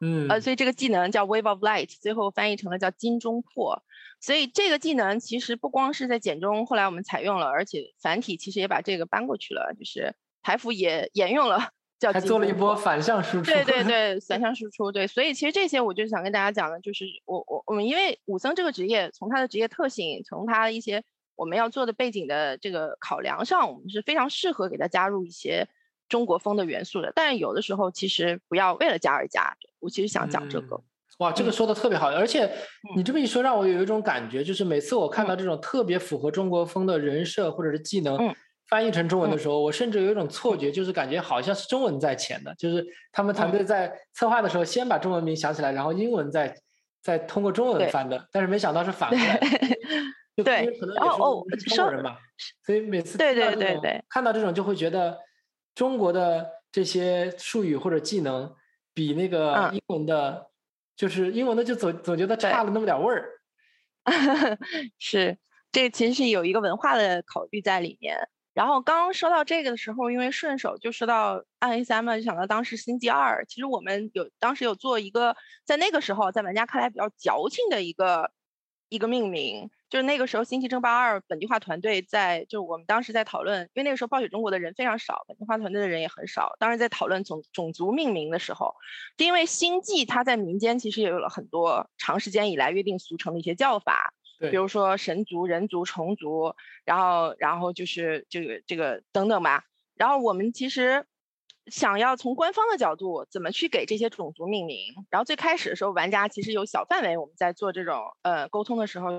嗯，呃，所以这个技能叫 Wave of Light，最后翻译成了叫金钟破。所以这个技能其实不光是在简中，后来我们采用了，而且繁体其实也把这个搬过去了，就是。台服也沿用了，叫还做了一波反向输出。对对 对，反向输出。对，所以其实这些我就想跟大家讲的，就是我我我们因为武僧这个职业，从他的职业特性，从他一些我们要做的背景的这个考量上，我们是非常适合给他加入一些中国风的元素的。但是有的时候其实不要为了加而加。我其实想讲这个。哇，这个说的特别好，而且你这么一说，让我有一种感觉，就是每次我看到这种特别符合中国风的人设或者是技能。翻译成中文的时候，我甚至有一种错觉，就是感觉好像是中文在前的，就是他们团队在策划的时候先把中文名想起来，然后英文再再通过中文翻的。但是没想到是反过来。对，可能也是中国人嘛，所以每次对对对对看到这种就会觉得中国的这些术语或者技能比那个英文的，就是英文的就总总觉得差了那么点味儿。是，这其实是有一个文化的考虑在里面。然后刚刚说到这个的时候，因为顺手就说到暗黑三嘛，就想到当时星际二。其实我们有当时有做一个，在那个时候在玩家看来比较矫情的一个一个命名，就是那个时候星际争霸二本地化团队在，就我们当时在讨论，因为那个时候暴雪中国的人非常少，本地化团队的人也很少。当时在讨论种种族命名的时候，因为星际它在民间其实也有了很多长时间以来约定俗成的一些叫法。比如说神族、人族、虫族，然后，然后就是这个、这个等等吧。然后我们其实想要从官方的角度怎么去给这些种族命名。然后最开始的时候，玩家其实有小范围，我们在做这种呃沟通的时候，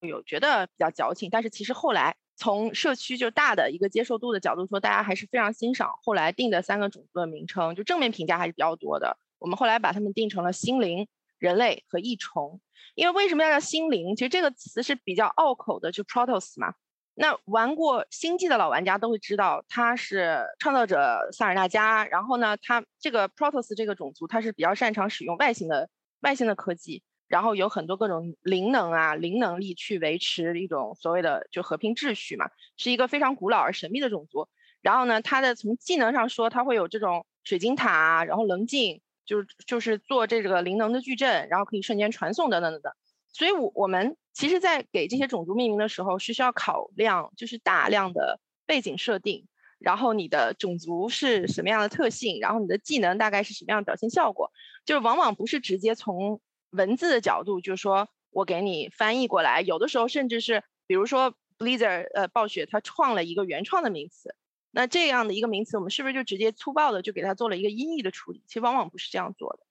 有觉得比较矫情。但是其实后来从社区就大的一个接受度的角度说，大家还是非常欣赏后来定的三个种族的名称，就正面评价还是比较多的。我们后来把它们定成了心灵。人类和异虫，因为为什么要叫心灵？其实这个词是比较拗口的，就 Protos 嘛。那玩过星际的老玩家都会知道，它是创造者萨尔纳加。然后呢，它这个 Protos 这个种族，它是比较擅长使用外星的外星的科技，然后有很多各种灵能啊、灵能力去维持一种所谓的就和平秩序嘛，是一个非常古老而神秘的种族。然后呢，它的从技能上说，它会有这种水晶塔，然后棱镜。就是就是做这个灵能的矩阵，然后可以瞬间传送等等等等。所以，我我们其实，在给这些种族命名的时候，是需要考量就是大量的背景设定，然后你的种族是什么样的特性，然后你的技能大概是什么样的表现效果，就是往往不是直接从文字的角度，就是说我给你翻译过来，有的时候甚至是，比如说 Blizzard 呃暴雪它创了一个原创的名词。那这样的一个名词，我们是不是就直接粗暴的就给它做了一个音译的处理？其实往往不是这样做的。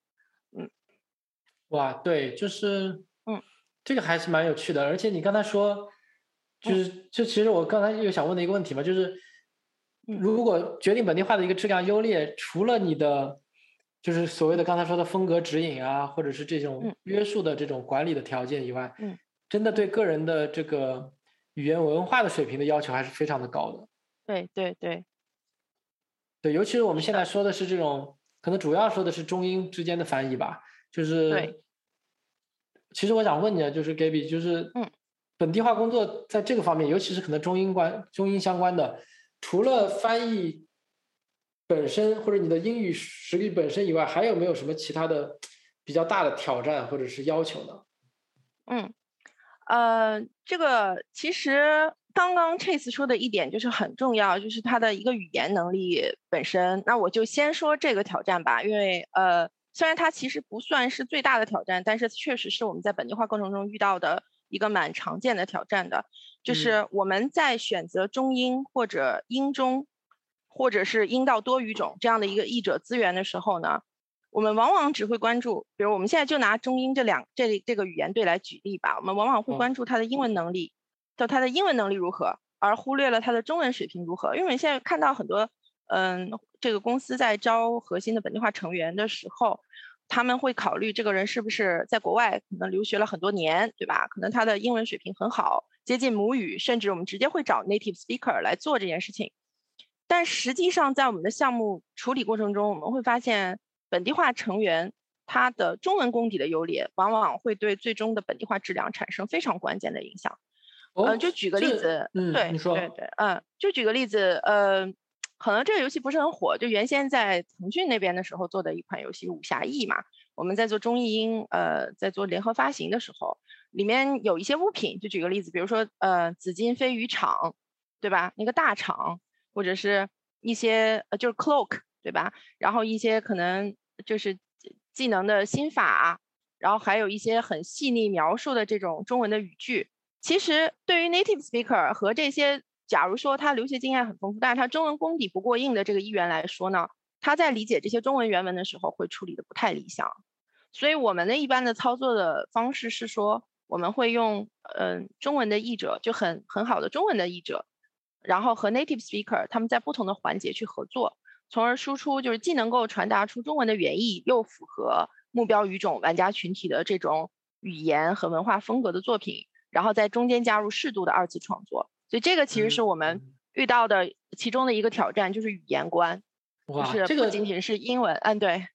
嗯，哇，对，就是嗯，这个还是蛮有趣的。而且你刚才说，就是就其实我刚才又想问的一个问题嘛，就是如果决定本地化的一个质量优劣，除了你的就是所谓的刚才说的风格指引啊，或者是这种约束的这种管理的条件以外，嗯，真的对个人的这个语言文化的水平的要求还是非常的高的。对对对，对，尤其是我们现在说的是这种，可能主要说的是中英之间的翻译吧。就是，其实我想问你，就是 Gaby，就是嗯，本地化工作在这个方面，尤其是可能中英关、中英相关的，除了翻译本身或者你的英语实力本身以外，还有没有什么其他的比较大的挑战或者是要求呢？嗯，呃，这个其实。刚刚 Chase 说的一点就是很重要，就是他的一个语言能力本身。那我就先说这个挑战吧，因为呃，虽然它其实不算是最大的挑战，但是确实是我们在本地化过程中遇到的一个蛮常见的挑战的，就是我们在选择中英或者英中，或者是英到多语种这样的一个译者资源的时候呢，我们往往只会关注，比如我们现在就拿中英这两这这个语言对来举例吧，我们往往会关注他的英文能力。就他的英文能力如何，而忽略了他的中文水平如何。因为我们现在看到很多，嗯，这个公司在招核心的本地化成员的时候，他们会考虑这个人是不是在国外可能留学了很多年，对吧？可能他的英文水平很好，接近母语，甚至我们直接会找 native speaker 来做这件事情。但实际上，在我们的项目处理过程中，我们会发现本地化成员他的中文功底的优劣，往往会对最终的本地化质量产生非常关键的影响。嗯，就举个例子，嗯对，你说对对，嗯，就举个例子，呃，可能这个游戏不是很火，就原先在腾讯那边的时候做的一款游戏《武侠义》嘛，我们在做中译英，呃，在做联合发行的时候，里面有一些物品，就举个例子，比如说，呃，紫金飞鱼厂，对吧？那个大厂，或者是一些，呃，就是 cloak，对吧？然后一些可能就是技能的心法，然后还有一些很细腻描述的这种中文的语句。其实，对于 native speaker 和这些，假如说他留学经验很丰富，但是他中文功底不过硬的这个议员来说呢，他在理解这些中文原文的时候会处理的不太理想。所以，我们的一般的操作的方式是说，我们会用嗯中文的译者，就很很好的中文的译者，然后和 native speaker 他们在不同的环节去合作，从而输出就是既能够传达出中文的原意，又符合目标语种玩家群体的这种语言和文化风格的作品。然后在中间加入适度的二次创作，所以这个其实是我们遇到的其中的一个挑战，就是语言关，就是这个不仅仅是英文，嗯，对，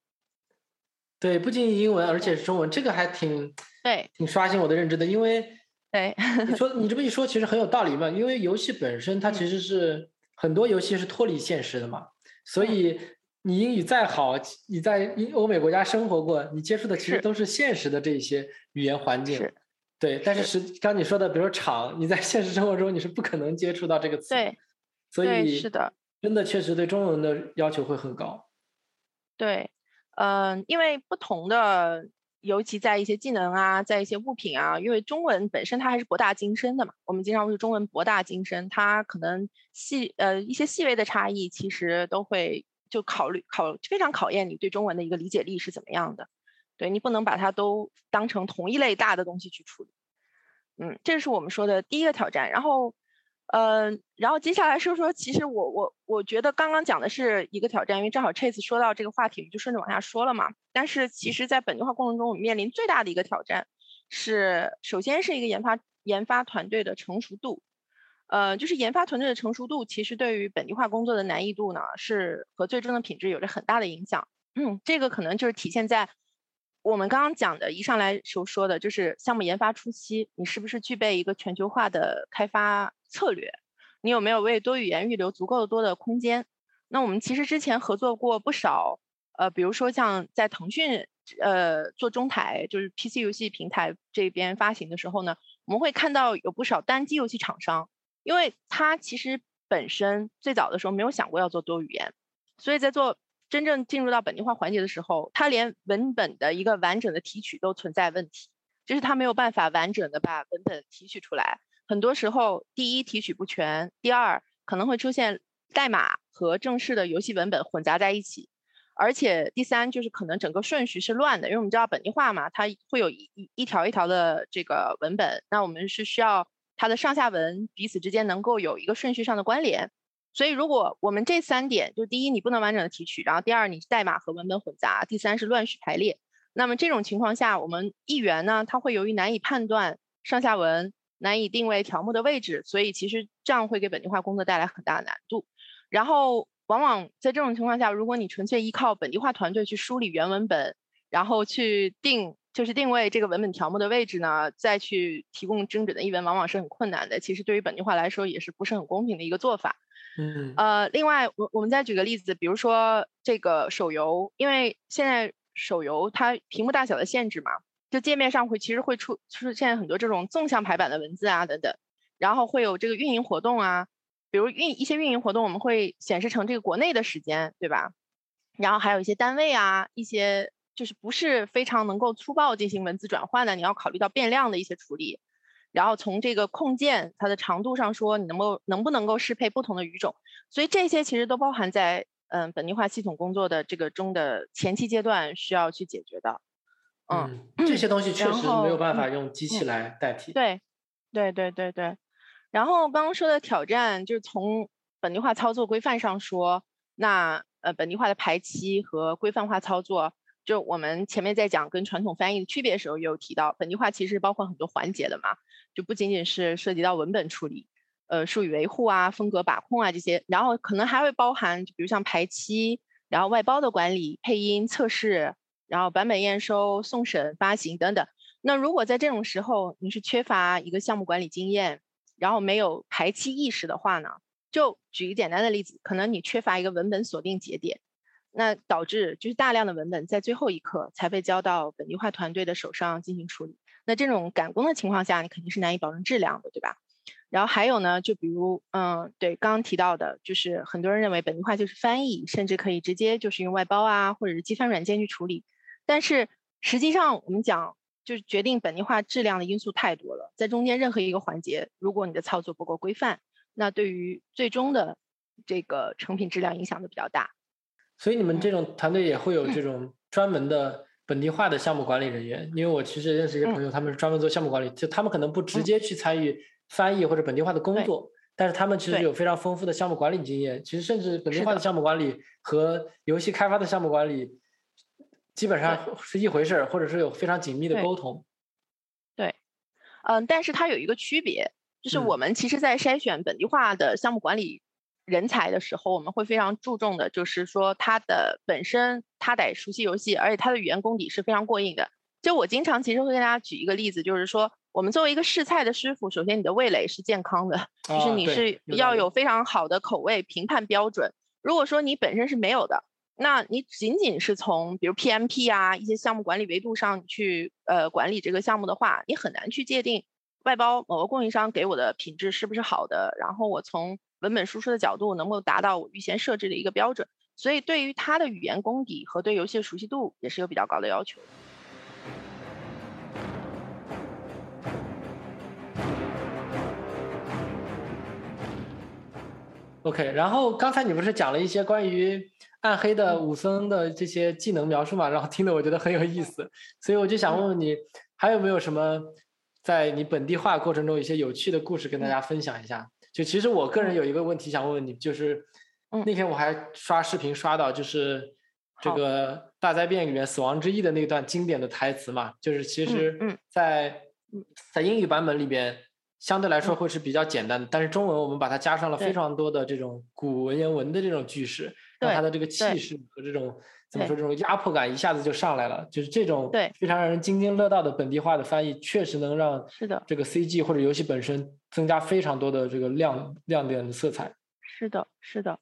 对，不仅仅英文，而且是中文，这个还挺对，挺刷新我的认知的，因为对你说。你这么一说，其实很有道理嘛，因为游戏本身它其实是很多游戏是脱离现实的嘛，所以你英语再好，你在英欧美国家生活过，你接触的其实都是现实的这些语言环境。对，但是实刚你说的，比如说厂，你在现实生活中你是不可能接触到这个词，对，所以是的，真的确实对中文的要求会很高。对，嗯，因为不同的，尤其在一些技能啊，在一些物品啊，因为中文本身它还是博大精深的嘛，我们经常会说中文博大精深，它可能细呃一些细微的差异，其实都会就考虑考非常考验你对中文的一个理解力是怎么样的。对你不能把它都当成同一类大的东西去处理，嗯，这是我们说的第一个挑战。然后，呃，然后接下来说说，其实我我我觉得刚刚讲的是一个挑战，因为正好 Chase 说到这个话题，我们就顺着往下说了嘛。但是其实，在本地化过程中，我们面临最大的一个挑战是，首先是一个研发研发团队的成熟度，呃，就是研发团队的成熟度，其实对于本地化工作的难易度呢，是和最终的品质有着很大的影响。嗯，这个可能就是体现在。我们刚刚讲的，一上来时候说的就是项目研发初期，你是不是具备一个全球化的开发策略？你有没有为多语言预留足够多的空间？那我们其实之前合作过不少，呃，比如说像在腾讯，呃，做中台，就是 PC 游戏平台这边发行的时候呢，我们会看到有不少单机游戏厂商，因为它其实本身最早的时候没有想过要做多语言，所以在做。真正进入到本地化环节的时候，它连文本的一个完整的提取都存在问题，就是它没有办法完整的把文本提取出来。很多时候，第一提取不全，第二可能会出现代码和正式的游戏文本混杂在一起，而且第三就是可能整个顺序是乱的，因为我们知道本地化嘛，它会有一一条一条的这个文本，那我们是需要它的上下文彼此之间能够有一个顺序上的关联。所以，如果我们这三点，就第一，你不能完整的提取，然后第二，你代码和文本混杂，第三是乱序排列。那么这种情况下，我们议员呢，他会由于难以判断上下文难以定位条目的位置，所以其实这样会给本地化工作带来很大的难度。然后往往在这种情况下，如果你纯粹依靠本地化团队去梳理原文本，然后去定就是定位这个文本条目的位置呢，再去提供精准的译文，往往是很困难的。其实对于本地化来说，也是不是很公平的一个做法。嗯，呃，另外我我们再举个例子，比如说这个手游，因为现在手游它屏幕大小的限制嘛，就界面上会其实会出出现很多这种纵向排版的文字啊等等，然后会有这个运营活动啊，比如运一些运营活动我们会显示成这个国内的时间，对吧？然后还有一些单位啊，一些就是不是非常能够粗暴进行文字转换的，你要考虑到变量的一些处理。然后从这个控件它的长度上说，你能够能不能够适配不同的语种，所以这些其实都包含在嗯本地化系统工作的这个中的前期阶段需要去解决的。嗯，这些东西确实没有办法用机器来代替。对，对对对对。然后刚刚说的挑战，就是从本地化操作规范上说，那呃本地化的排期和规范化操作。就我们前面在讲跟传统翻译的区别的时候，也有提到本地化其实包括很多环节的嘛，就不仅仅是涉及到文本处理，呃，术语维护啊、风格把控啊这些，然后可能还会包含，比如像排期，然后外包的管理、配音、测试，然后版本验收、送审、发行等等。那如果在这种时候你是缺乏一个项目管理经验，然后没有排期意识的话呢，就举一个简单的例子，可能你缺乏一个文本锁定节点。那导致就是大量的文本在最后一刻才被交到本地化团队的手上进行处理。那这种赶工的情况下，你肯定是难以保证质量的，对吧？然后还有呢，就比如，嗯，对，刚刚提到的，就是很多人认为本地化就是翻译，甚至可以直接就是用外包啊，或者是机翻软件去处理。但是实际上，我们讲就是决定本地化质量的因素太多了，在中间任何一个环节，如果你的操作不够规范，那对于最终的这个成品质量影响就比较大。所以你们这种团队也会有这种专门的本地化的项目管理人员，因为我其实认识一些朋友，他们是专门做项目管理，就他们可能不直接去参与翻译或者本地化的工作，但是他们其实有非常丰富的项目管理经验。其实甚至本地化的项目管理和游戏开发的项目管理基本上是一回事儿，或者是有非常紧密的沟通。对，嗯，但是它有一个区别，就是我们其实在筛选本地化的项目管理。人才的时候，我们会非常注重的，就是说他的本身他得熟悉游戏，而且他的语言功底是非常过硬的。就我经常其实会跟大家举一个例子，就是说我们作为一个试菜的师傅，首先你的味蕾是健康的，就是你是要有非常好的口味评判标准。如果说你本身是没有的，那你仅仅是从比如 PMP 啊一些项目管理维度上去呃管理这个项目的话，你很难去界定外包某个供应商给我的品质是不是好的，然后我从文本输出的角度能够达到我预先设置的一个标准，所以对于他的语言功底和对游戏的熟悉度也是有比较高的要求。OK，然后刚才你不是讲了一些关于暗黑的武僧的这些技能描述嘛？然后听得我觉得很有意思，所以我就想问问你，还有没有什么在你本地化过程中一些有趣的故事跟大家分享一下？就其实我个人有一个问题想问问你，就是那天我还刷视频刷到，就是这个大灾变里面死亡之翼的那段经典的台词嘛，就是其实，在在英语版本里边相对来说会是比较简单的，但是中文我们把它加上了非常多的这种古文言文的这种句式，让它的这个气势和这种。怎么说？这种压迫感一下子就上来了，就是这种对非常让人津津乐道的本地化的翻译，确实能让是的这个 CG 或者游戏本身增加非常多的这个亮亮点的色彩。是的，是的，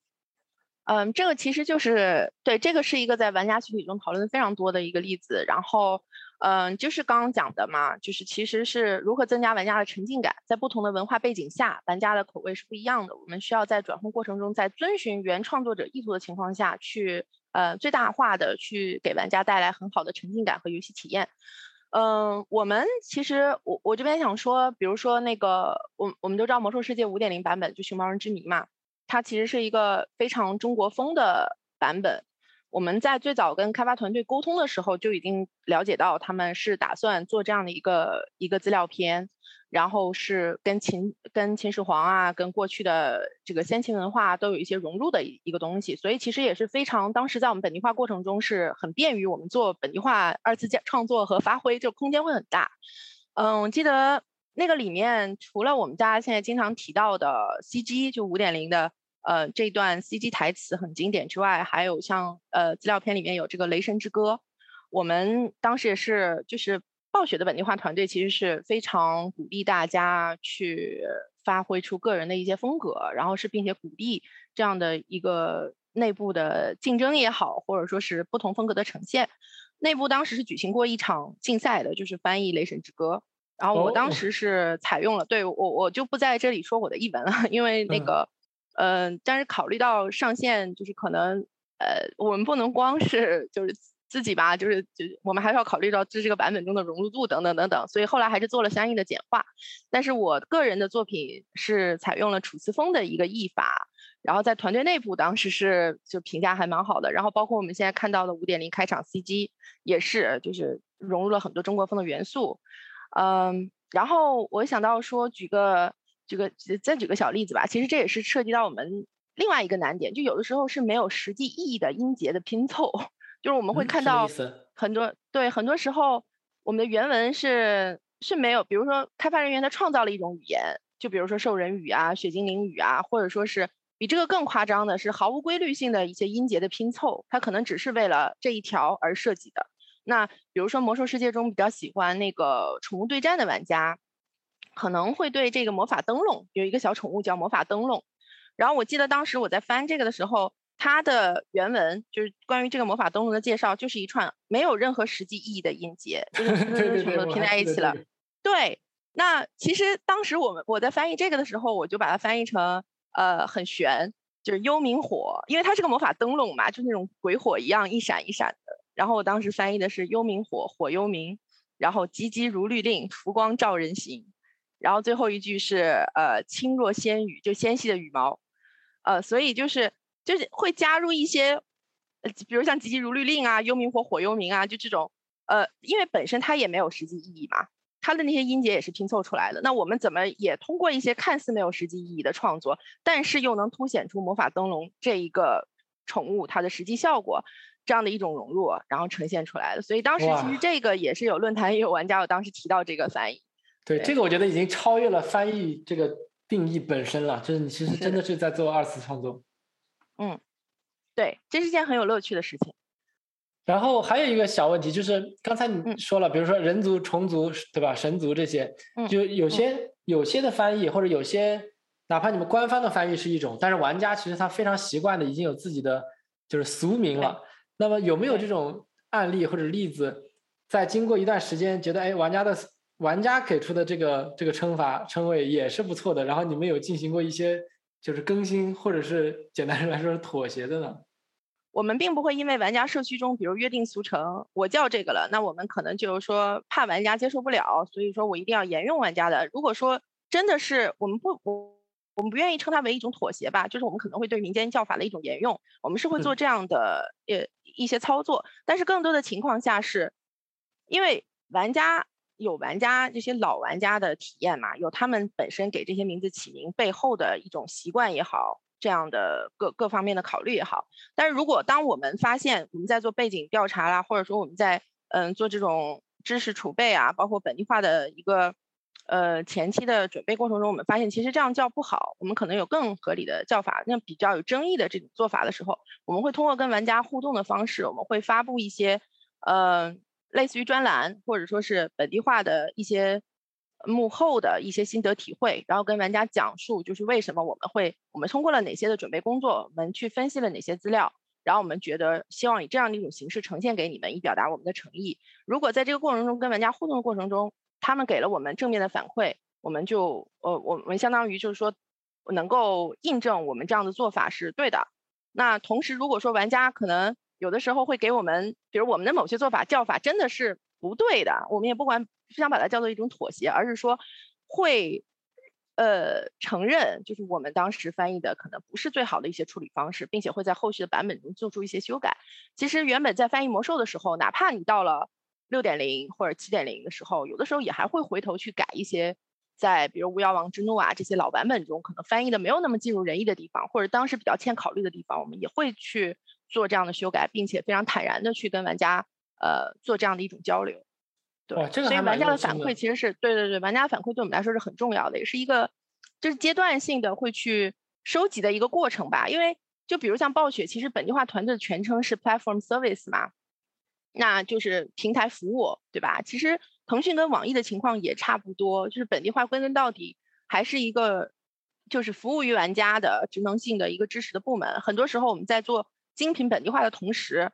嗯，这个其实就是对这个是一个在玩家群体中讨论的非常多的一个例子。然后，嗯，就是刚刚讲的嘛，就是其实是如何增加玩家的沉浸感，在不同的文化背景下，玩家的口味是不一样的。我们需要在转换过程中，在遵循原创作者意图的情况下去。呃，最大化的去给玩家带来很好的沉浸感和游戏体验。嗯，我们其实我我这边想说，比如说那个，我我们都知道《魔兽世界》五点零版本就《熊猫人之谜》嘛，它其实是一个非常中国风的版本。我们在最早跟开发团队沟通的时候，就已经了解到他们是打算做这样的一个一个资料片。然后是跟秦跟秦始皇啊，跟过去的这个先秦文化都有一些融入的一个东西，所以其实也是非常当时在我们本地化过程中是很便于我们做本地化二次创作和发挥，就空间会很大。嗯，我记得那个里面除了我们大家现在经常提到的 CG，就五点零的呃这段 CG 台词很经典之外，还有像呃资料片里面有这个《雷神之歌》，我们当时也是就是暴雪的本地化团队其实是非常鼓励大家去发挥出个人的一些风格，然后是并且鼓励这样的一个内部的竞争也好，或者说是不同风格的呈现。内部当时是举行过一场竞赛的，就是翻译《雷神之歌》。然后我当时是采用了，对我我就不在这里说我的译文了，因为那个，嗯，但是考虑到上线，就是可能，呃，我们不能光是就是自己吧，就是就我们还是要考虑到这这个版本中的融入度等等等等，所以后来还是做了相应的简化。但是我个人的作品是采用了楚辞风的一个译法，然后在团队内部当时是就评价还蛮好的。然后包括我们现在看到的五点零开场 CG 也是，就是融入了很多中国风的元素。嗯，然后我想到说，举个举个再举个小例子吧。其实这也是涉及到我们另外一个难点，就有的时候是没有实际意义的音节的拼凑，就是我们会看到很多对，很多时候我们的原文是是没有，比如说开发人员他创造了一种语言，就比如说兽人语啊、血精灵语啊，或者说是比这个更夸张的是毫无规律性的一些音节的拼凑，它可能只是为了这一条而设计的。那比如说魔兽世界中比较喜欢那个宠物对战的玩家，可能会对这个魔法灯笼有一个小宠物叫魔法灯笼。然后我记得当时我在翻这个的时候，它的原文就是关于这个魔法灯笼的介绍，就是一串没有任何实际意义的音节，就 是什么拼在一起了。对，那其实当时我们我在翻译这个的时候，我就把它翻译成呃很玄，就是幽冥火，因为它是个魔法灯笼嘛，就那种鬼火一样一闪一闪的。然后我当时翻译的是幽冥火，火幽冥，然后急急如律令，浮光照人行，然后最后一句是呃轻若纤羽，就纤细的羽毛，呃，所以就是就是会加入一些，呃，比如像急急如律令啊，幽冥火，火幽冥啊，就这种，呃，因为本身它也没有实际意义嘛，它的那些音节也是拼凑出来的，那我们怎么也通过一些看似没有实际意义的创作，但是又能凸显出魔法灯笼这一个宠物它的实际效果？这样的一种融入，然后呈现出来的，所以当时其实这个也是有论坛也有玩家，我当时提到这个翻译。对，这个我觉得已经超越了翻译这个定义本身了，就是你其实真的是在做二次创作。嗯，对，这是件很有乐趣的事情。然后还有一个小问题，就是刚才你说了，比如说人族、虫族，对吧？神族这些，就有些有些的翻译，或者有些哪怕你们官方的翻译是一种，但是玩家其实他非常习惯的，已经有自己的就是俗名了。那么有没有这种案例或者例子，在经过一段时间，觉得哎，玩家的玩家给出的这个这个称法称谓也是不错的，然后你们有进行过一些就是更新，或者是简单来说是妥协的呢？我们并不会因为玩家社区中，比如约定俗成，我叫这个了，那我们可能就是说怕玩家接受不了，所以说我一定要沿用玩家的。如果说真的是我们不我。我们不愿意称它为一种妥协吧，就是我们可能会对民间叫法的一种沿用，我们是会做这样的呃一些操作，但是更多的情况下是，因为玩家有玩家这些老玩家的体验嘛，有他们本身给这些名字起名背后的一种习惯也好，这样的各各方面的考虑也好，但是如果当我们发现我们在做背景调查啦，或者说我们在嗯做这种知识储备啊，包括本地化的一个。呃，前期的准备过程中，我们发现其实这样叫不好，我们可能有更合理的叫法。那比较有争议的这种做法的时候，我们会通过跟玩家互动的方式，我们会发布一些呃类似于专栏，或者说是本地化的一些幕后的一些心得体会，然后跟玩家讲述就是为什么我们会，我们通过了哪些的准备工作，我们去分析了哪些资料，然后我们觉得希望以这样的一种形式呈现给你们，以表达我们的诚意。如果在这个过程中跟玩家互动的过程中，他们给了我们正面的反馈，我们就呃，我们相当于就是说，能够印证我们这样的做法是对的。那同时，如果说玩家可能有的时候会给我们，比如我们的某些做法叫法真的是不对的，我们也不管不想把它叫做一种妥协，而是说会呃承认，就是我们当时翻译的可能不是最好的一些处理方式，并且会在后续的版本中做出一些修改。其实原本在翻译魔兽的时候，哪怕你到了。六点零或者七点零的时候，有的时候也还会回头去改一些，在比如巫妖王之怒啊这些老版本中可能翻译的没有那么尽如人意的地方，或者当时比较欠考虑的地方，我们也会去做这样的修改，并且非常坦然的去跟玩家呃做这样的一种交流。对，这个所以玩家的反馈其实是对对对，玩家反馈对我们来说是很重要的，也是一个就是阶段性的会去收集的一个过程吧。因为就比如像暴雪，其实本地化团队的全称是 Platform Service 嘛，那就是平台服务，对吧？其实腾讯跟网易的情况也差不多，就是本地化归根到底还是一个就是服务于玩家的职能性的一个支持的部门。很多时候我们在做精品本地化的同时。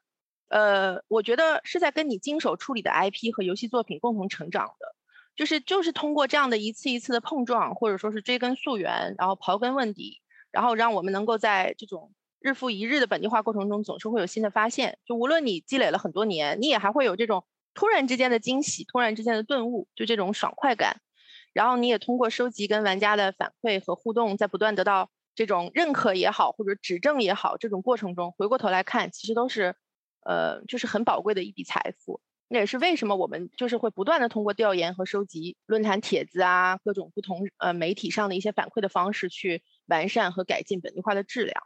呃，我觉得是在跟你经手处理的 IP 和游戏作品共同成长的，就是就是通过这样的一次一次的碰撞，或者说是追根溯源，然后刨根问底，然后让我们能够在这种日复一日的本地化过程中，总是会有新的发现。就无论你积累了很多年，你也还会有这种突然之间的惊喜，突然之间的顿悟，就这种爽快感。然后你也通过收集跟玩家的反馈和互动，在不断得到这种认可也好，或者指正也好，这种过程中，回过头来看，其实都是。呃，就是很宝贵的一笔财富，那也是为什么我们就是会不断的通过调研和收集论坛帖子啊，各种不同呃媒体上的一些反馈的方式，去完善和改进本地化的质量。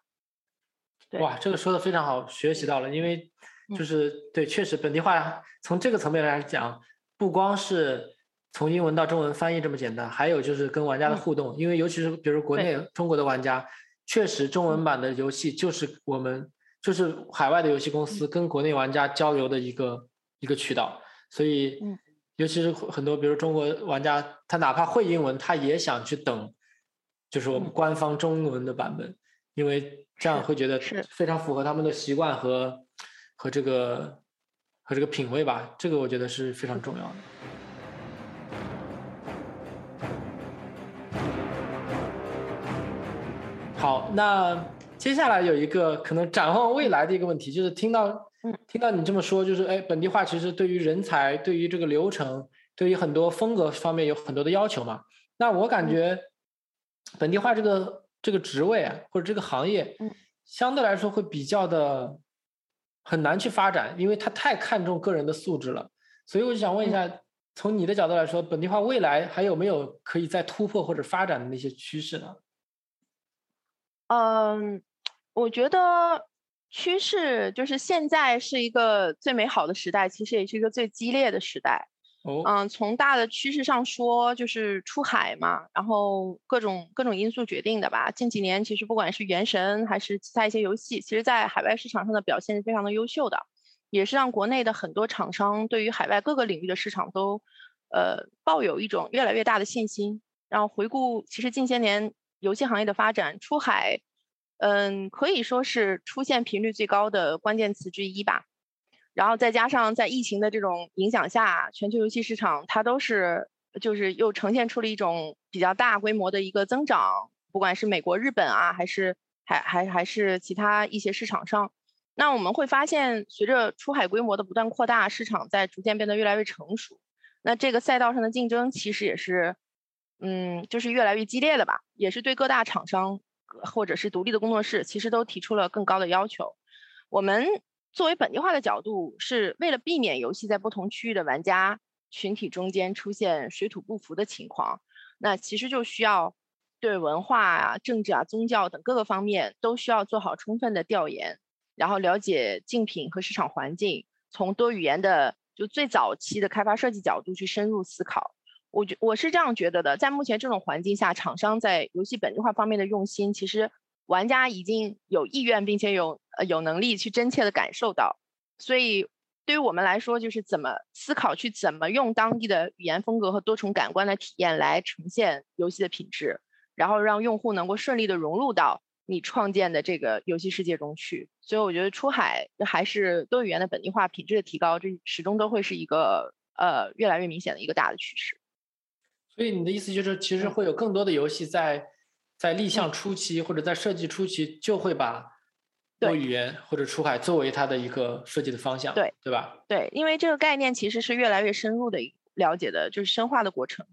哇，这个说的非常好，学习到了。因为就是对，确实本地化从这个层面来讲，不光是从英文到中文翻译这么简单，还有就是跟玩家的互动。因为尤其是比如国内中国的玩家，确实中文版的游戏就是我们。就是海外的游戏公司跟国内玩家交流的一个一个渠道，所以，尤其是很多比如中国玩家，他哪怕会英文，他也想去等，就是我们官方中文的版本，因为这样会觉得非常符合他们的习惯和和这个和这个品味吧，这个我觉得是非常重要的。好，那。接下来有一个可能展望未来的一个问题，就是听到，听到你这么说，就是哎，本地化其实对于人才、对于这个流程、对于很多风格方面有很多的要求嘛。那我感觉，本地化这个这个职位啊，或者这个行业，相对来说会比较的很难去发展，因为它太看重个人的素质了。所以我就想问一下，从你的角度来说，本地化未来还有没有可以再突破或者发展的那些趋势呢？嗯。我觉得趋势就是现在是一个最美好的时代，其实也是一个最激烈的时代。哦，嗯，从大的趋势上说，就是出海嘛，然后各种各种因素决定的吧。近几年其实不管是《原神》还是其他一些游戏，其实在海外市场上的表现是非常的优秀的，也是让国内的很多厂商对于海外各个领域的市场都，呃，抱有一种越来越大的信心。然后回顾，其实近些年游戏行业的发展，出海。嗯，可以说是出现频率最高的关键词之一吧。然后再加上在疫情的这种影响下，全球游戏市场它都是就是又呈现出了一种比较大规模的一个增长，不管是美国、日本啊，还是还还还是其他一些市场上。那我们会发现，随着出海规模的不断扩大，市场在逐渐变得越来越成熟。那这个赛道上的竞争其实也是，嗯，就是越来越激烈的吧，也是对各大厂商。或者是独立的工作室，其实都提出了更高的要求。我们作为本地化的角度，是为了避免游戏在不同区域的玩家群体中间出现水土不服的情况，那其实就需要对文化啊、政治啊、宗教等各个方面都需要做好充分的调研，然后了解竞品和市场环境，从多语言的就最早期的开发设计角度去深入思考。我觉我是这样觉得的，在目前这种环境下，厂商在游戏本地化方面的用心，其实玩家已经有意愿，并且有呃有能力去真切的感受到。所以对于我们来说，就是怎么思考去怎么用当地的语言风格和多重感官的体验来呈现游戏的品质，然后让用户能够顺利的融入到你创建的这个游戏世界中去。所以我觉得出海还是多语言的本地化品质的提高，这始终都会是一个呃越来越明显的一个大的趋势。所以你的意思就是，其实会有更多的游戏在在立项初期或者在设计初期就会把多语言或者出海作为它的一个设计的方向，对对吧？对，因为这个概念其实是越来越深入的了解的，就是深化的过程。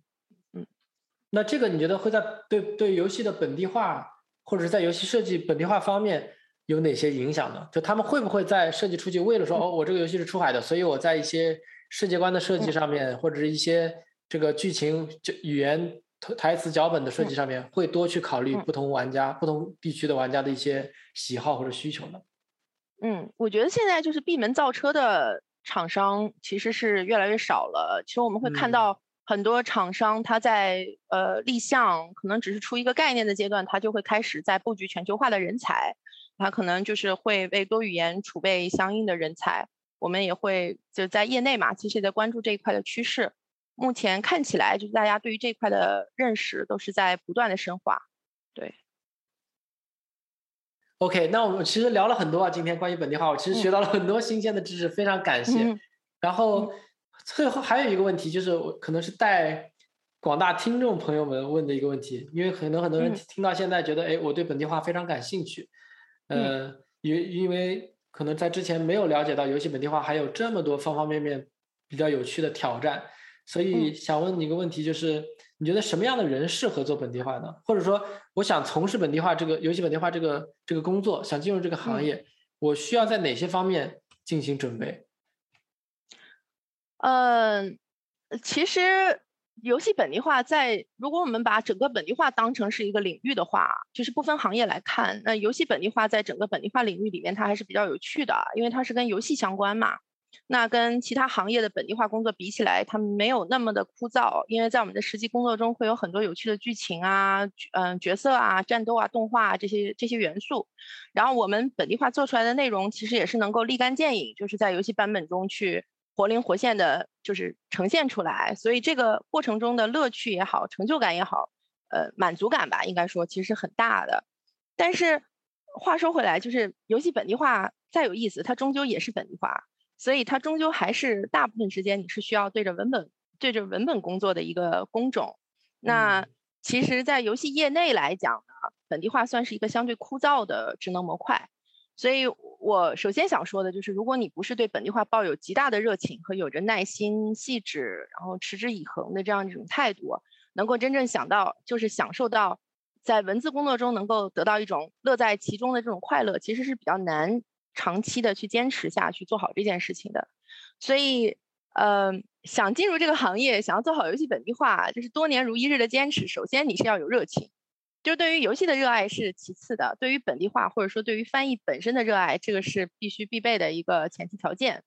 嗯，那这个你觉得会在对对游戏的本地化或者是在游戏设计本地化方面有哪些影响呢？就他们会不会在设计初期为了说哦，我这个游戏是出海的，所以我在一些世界观的设计上面或者是一些这个剧情就语言台词脚本的设计上面，会多去考虑不同玩家、不同地区的玩家的一些喜好或者需求呢？嗯，我觉得现在就是闭门造车的厂商其实是越来越少了。其实我们会看到很多厂商，他在呃立项，可能只是出一个概念的阶段，他就会开始在布局全球化的人才，他可能就是会为多语言储备相应的人才。我们也会就在业内嘛，其实也在关注这一块的趋势。目前看起来，就是大家对于这一块的认识都是在不断的深化。对。OK，那我们其实聊了很多啊，今天关于本地化，我其实学到了很多新鲜的知识，非常感谢。然后最后还有一个问题，就是我可能是带广大听众朋友们问的一个问题，因为可能很多人听到现在觉得，哎，我对本地化非常感兴趣。呃，因因为可能在之前没有了解到游戏本地化还有这么多方方面面比较有趣的挑战，所以想问你一个问题，就是。你觉得什么样的人适合做本地化呢？或者说，我想从事本地化这个游戏本地化这个这个工作，想进入这个行业，我需要在哪些方面进行准备？嗯，其实游戏本地化在如果我们把整个本地化当成是一个领域的话，就是不分行业来看，那游戏本地化在整个本地化领域里面，它还是比较有趣的，因为它是跟游戏相关嘛。那跟其他行业的本地化工作比起来，它没有那么的枯燥，因为在我们的实际工作中会有很多有趣的剧情啊，嗯，角色啊，战斗啊，动画这些这些元素。然后我们本地化做出来的内容，其实也是能够立竿见影，就是在游戏版本中去活灵活现的，就是呈现出来。所以这个过程中的乐趣也好，成就感也好，呃，满足感吧，应该说其实是很大的。但是话说回来，就是游戏本地化再有意思，它终究也是本地化。所以它终究还是大部分时间你是需要对着文本对着文本工作的一个工种。那其实，在游戏业内来讲呢，本地化算是一个相对枯燥的职能模块。所以我首先想说的就是，如果你不是对本地化抱有极大的热情和有着耐心、细致，然后持之以恒的这样一种态度，能够真正想到就是享受到在文字工作中能够得到一种乐在其中的这种快乐，其实是比较难。长期的去坚持下去做好这件事情的，所以，呃，想进入这个行业，想要做好游戏本地化，就是多年如一日的坚持。首先，你是要有热情，就是对于游戏的热爱是其次的，对于本地化或者说对于翻译本身的热爱，这个是必须必备的一个前提条件。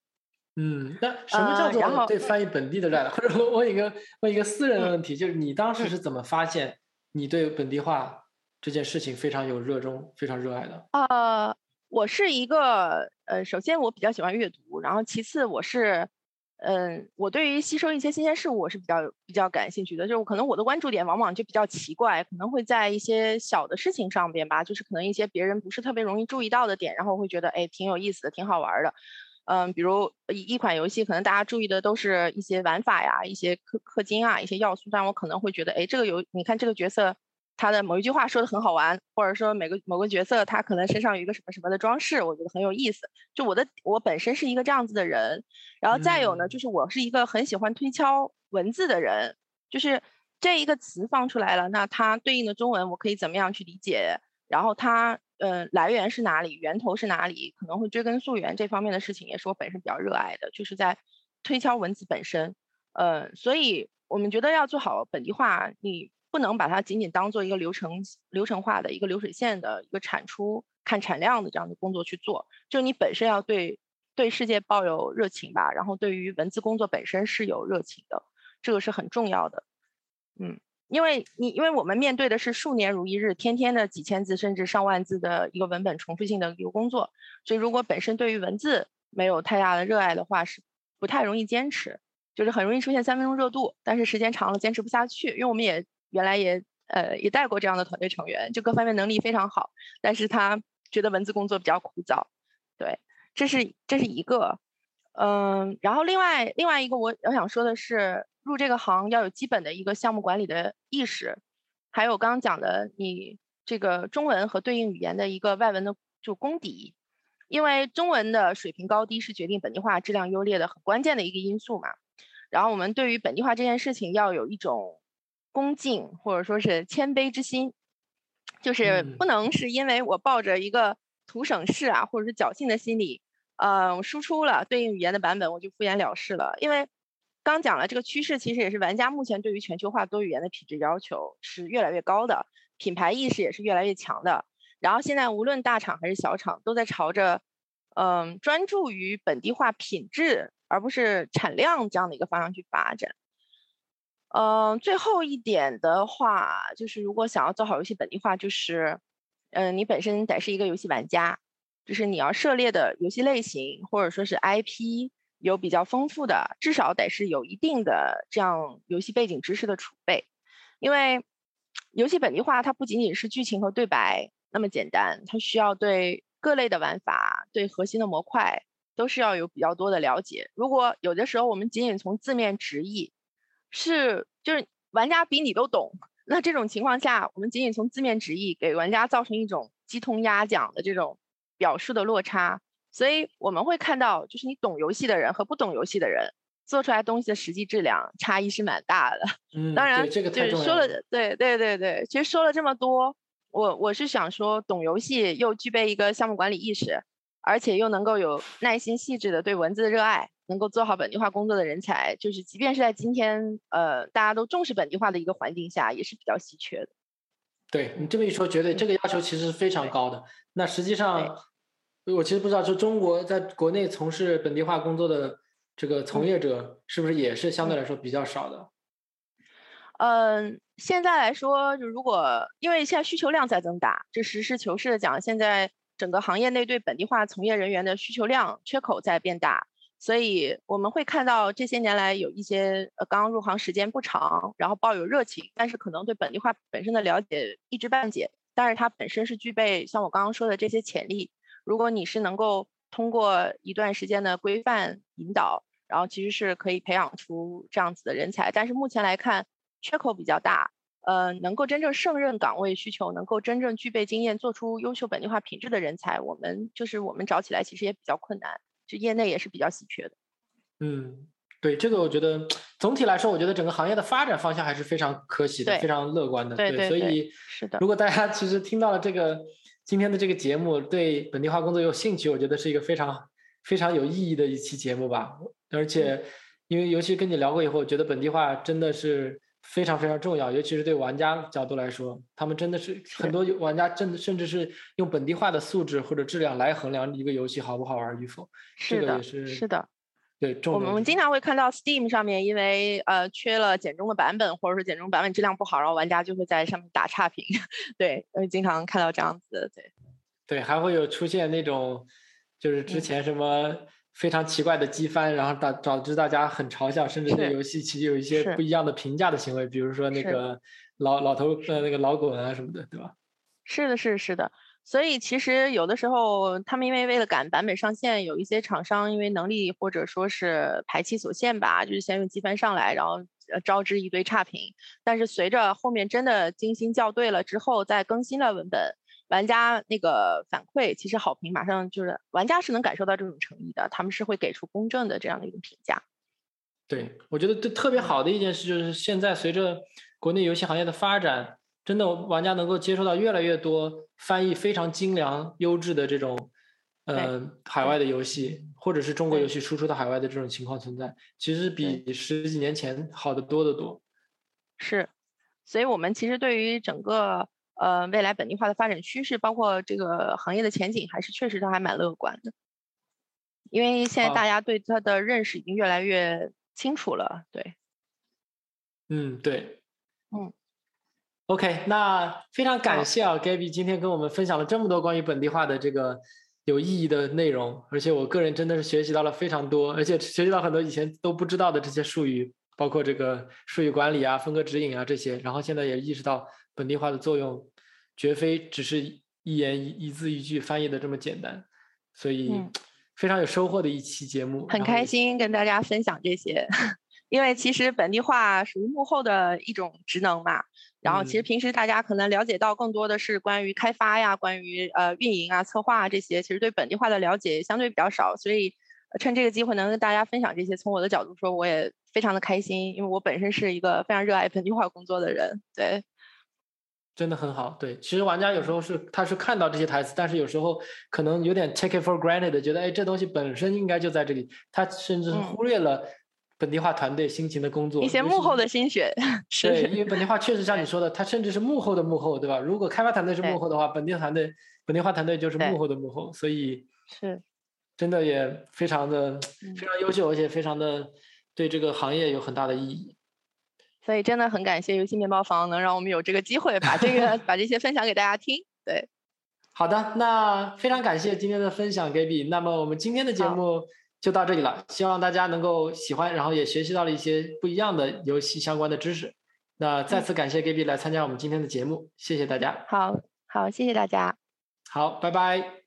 嗯，那什么叫做对翻译本地的热爱？或者我问一个问一个私人的问题，就是你当时是怎么发现你对本地化这件事情非常有热衷、非常热爱的？啊。我是一个，呃，首先我比较喜欢阅读，然后其次我是，嗯，我对于吸收一些新鲜事物我是比较比较感兴趣的，就是可能我的关注点往往就比较奇怪，可能会在一些小的事情上边吧，就是可能一些别人不是特别容易注意到的点，然后会觉得哎挺有意思的，挺好玩的，嗯，比如一一款游戏，可能大家注意的都是一些玩法呀，一些氪氪金啊，一些要素，但我可能会觉得哎这个游，你看这个角色。他的某一句话说的很好玩，或者说每个某个角色他可能身上有一个什么什么的装饰，我觉得很有意思。就我的我本身是一个这样子的人，然后再有呢，就是我是一个很喜欢推敲文字的人，就是这一个词放出来了，那它对应的中文我可以怎么样去理解？然后它呃来源是哪里？源头是哪里？可能会追根溯源这方面的事情也是我本身比较热爱的，就是在推敲文字本身。呃，所以我们觉得要做好本地化，你。不能把它仅仅当做一个流程流程化的一个流水线的一个产出看产量的这样的工作去做，就你本身要对对世界抱有热情吧，然后对于文字工作本身是有热情的，这个是很重要的。嗯，因为你因为我们面对的是数年如一日，天天的几千字甚至上万字的一个文本重复性的一个工作，所以如果本身对于文字没有太大的热爱的话，是不太容易坚持，就是很容易出现三分钟热度，但是时间长了坚持不下去，因为我们也。原来也呃也带过这样的团队成员，就各方面能力非常好，但是他觉得文字工作比较枯燥，对，这是这是一个，嗯，然后另外另外一个我我想说的是，入这个行要有基本的一个项目管理的意识，还有刚刚讲的你这个中文和对应语言的一个外文的就功底，因为中文的水平高低是决定本地化质量优劣的很关键的一个因素嘛，然后我们对于本地化这件事情要有一种。恭敬或者说是谦卑之心，就是不能是因为我抱着一个图省事啊，或者是侥幸的心理，呃，输出了对应语言的版本，我就敷衍了事了。因为刚讲了这个趋势，其实也是玩家目前对于全球化多语言的品质要求是越来越高的，品牌意识也是越来越强的。然后现在无论大厂还是小厂，都在朝着嗯专注于本地化品质。而不是产量这样的一个方向去发展。嗯，最后一点的话，就是如果想要做好游戏本地化，就是，嗯，你本身得是一个游戏玩家，就是你要涉猎的游戏类型或者说是 IP 有比较丰富的，至少得是有一定的这样游戏背景知识的储备，因为游戏本地化它不仅仅是剧情和对白那么简单，它需要对各类的玩法、对核心的模块都是要有比较多的了解。如果有的时候我们仅仅从字面直译，是，就是玩家比你都懂。那这种情况下，我们仅仅从字面直译，给玩家造成一种鸡同鸭讲的这种表述的落差。所以我们会看到，就是你懂游戏的人和不懂游戏的人做出来东西的实际质量差异是蛮大的。嗯，当然，这个就是说了，对对对对，其实说了这么多，我我是想说，懂游戏又具备一个项目管理意识，而且又能够有耐心细致的对文字的热爱。能够做好本地化工作的人才，就是即便是在今天，呃，大家都重视本地化的一个环境下，也是比较稀缺的。对你这么一说，绝对这个要求其实是非常高的。那实际上，我其实不知道，就中国在国内从事本地化工作的这个从业者，是不是也是相对来说比较少的？嗯，现在来说，就如果因为现在需求量在增大，这实事求是的讲，现在整个行业内对本地化从业人员的需求量缺口在变大。所以我们会看到这些年来有一些呃刚入行时间不长，然后抱有热情，但是可能对本地化本身的了解一知半解，但是它本身是具备像我刚刚说的这些潜力。如果你是能够通过一段时间的规范引导，然后其实是可以培养出这样子的人才。但是目前来看缺口比较大，呃，能够真正胜任岗位需求，能够真正具备经验做出优秀本地化品质的人才，我们就是我们找起来其实也比较困难。就业内也是比较稀缺的，嗯，对这个我觉得总体来说，我觉得整个行业的发展方向还是非常可喜的，非常乐观的。对，所以是的。如果大家其实听到了这个今天的这个节目，对本地化工作有兴趣，我觉得是一个非常非常有意义的一期节目吧。而且，因为尤其跟你聊过以后，我觉得本地化真的是。非常非常重要，尤其是对玩家角度来说，他们真的是很多玩家真的甚至是用本地化的素质或者质量来衡量一个游戏好不好玩与否。是的，是是的，对。我们我们经常会看到 Steam 上面因为呃缺了简中的版本，或者说简中版本质量不好，然后玩家就会在上面打差评。对，会，经常看到这样子，对。对，还会有出现那种，就是之前什么。非常奇怪的机翻，然后导导致大家很嘲笑，甚至对游戏其实有一些不一样的评价的行为，比如说那个老老头呃那个老滚啊什么的，对吧？是的，是是的。所以其实有的时候他们因为为了赶版本上线，有一些厂商因为能力或者说是排期所限吧，就是先用机翻上来，然后招致一堆差评。但是随着后面真的精心校对了之后，再更新了文本。玩家那个反馈其实好评马上就是玩家是能感受到这种诚意的，他们是会给出公正的这样的一个评价。对，我觉得这特别好的一件事就是现在随着国内游戏行业的发展，真的玩家能够接触到越来越多翻译非常精良、优质的这种呃海外的游戏，或者是中国游戏输出到海外的这种情况存在，其实比十几年前好的多得多。是，所以我们其实对于整个。呃，未来本地化的发展趋势，包括这个行业的前景，还是确实都还蛮乐观的。因为现在大家对它的认识已经越来越清楚了。对，嗯，对，嗯，OK，那非常感谢啊，Gabby 今天跟我们分享了这么多关于本地化的这个有意义的内容，而且我个人真的是学习到了非常多，而且学习到很多以前都不知道的这些术语，包括这个术语管理啊、分割指引啊这些，然后现在也意识到。本地化的作用，绝非只是一言一一字一句翻译的这么简单，所以非常有收获的一期节目。很开心跟大家分享这些，因为其实本地化属于幕后的一种职能嘛。然后其实平时大家可能了解到更多的是关于开发呀、关于呃运营啊、策划啊这些，其实对本地化的了解相对比较少。所以趁这个机会能跟大家分享这些，从我的角度说，我也非常的开心，因为我本身是一个非常热爱本地化工作的人。对。真的很好，对，其实玩家有时候是他是看到这些台词，但是有时候可能有点 take it for granted，觉得哎这东西本身应该就在这里，他甚至忽略了本地化团队辛勤的工作，一些幕后的心血。对，因为本地化确实像你说的，它甚至是幕后的幕后，对吧？如果开发团队是幕后的话，本地团队本地化团队就是幕后的幕后，所以是真的也非常的非常优秀，而且非常的对这个行业有很大的意义。所以真的很感谢游戏面包房能让我们有这个机会把这个 把这些分享给大家听。对，好的，那非常感谢今天的分享，Gaby。那么我们今天的节目就到这里了，希望大家能够喜欢，然后也学习到了一些不一样的游戏相关的知识。那再次感谢 Gaby 来参加我们今天的节目，谢谢大家。好，好，谢谢大家。好，拜拜。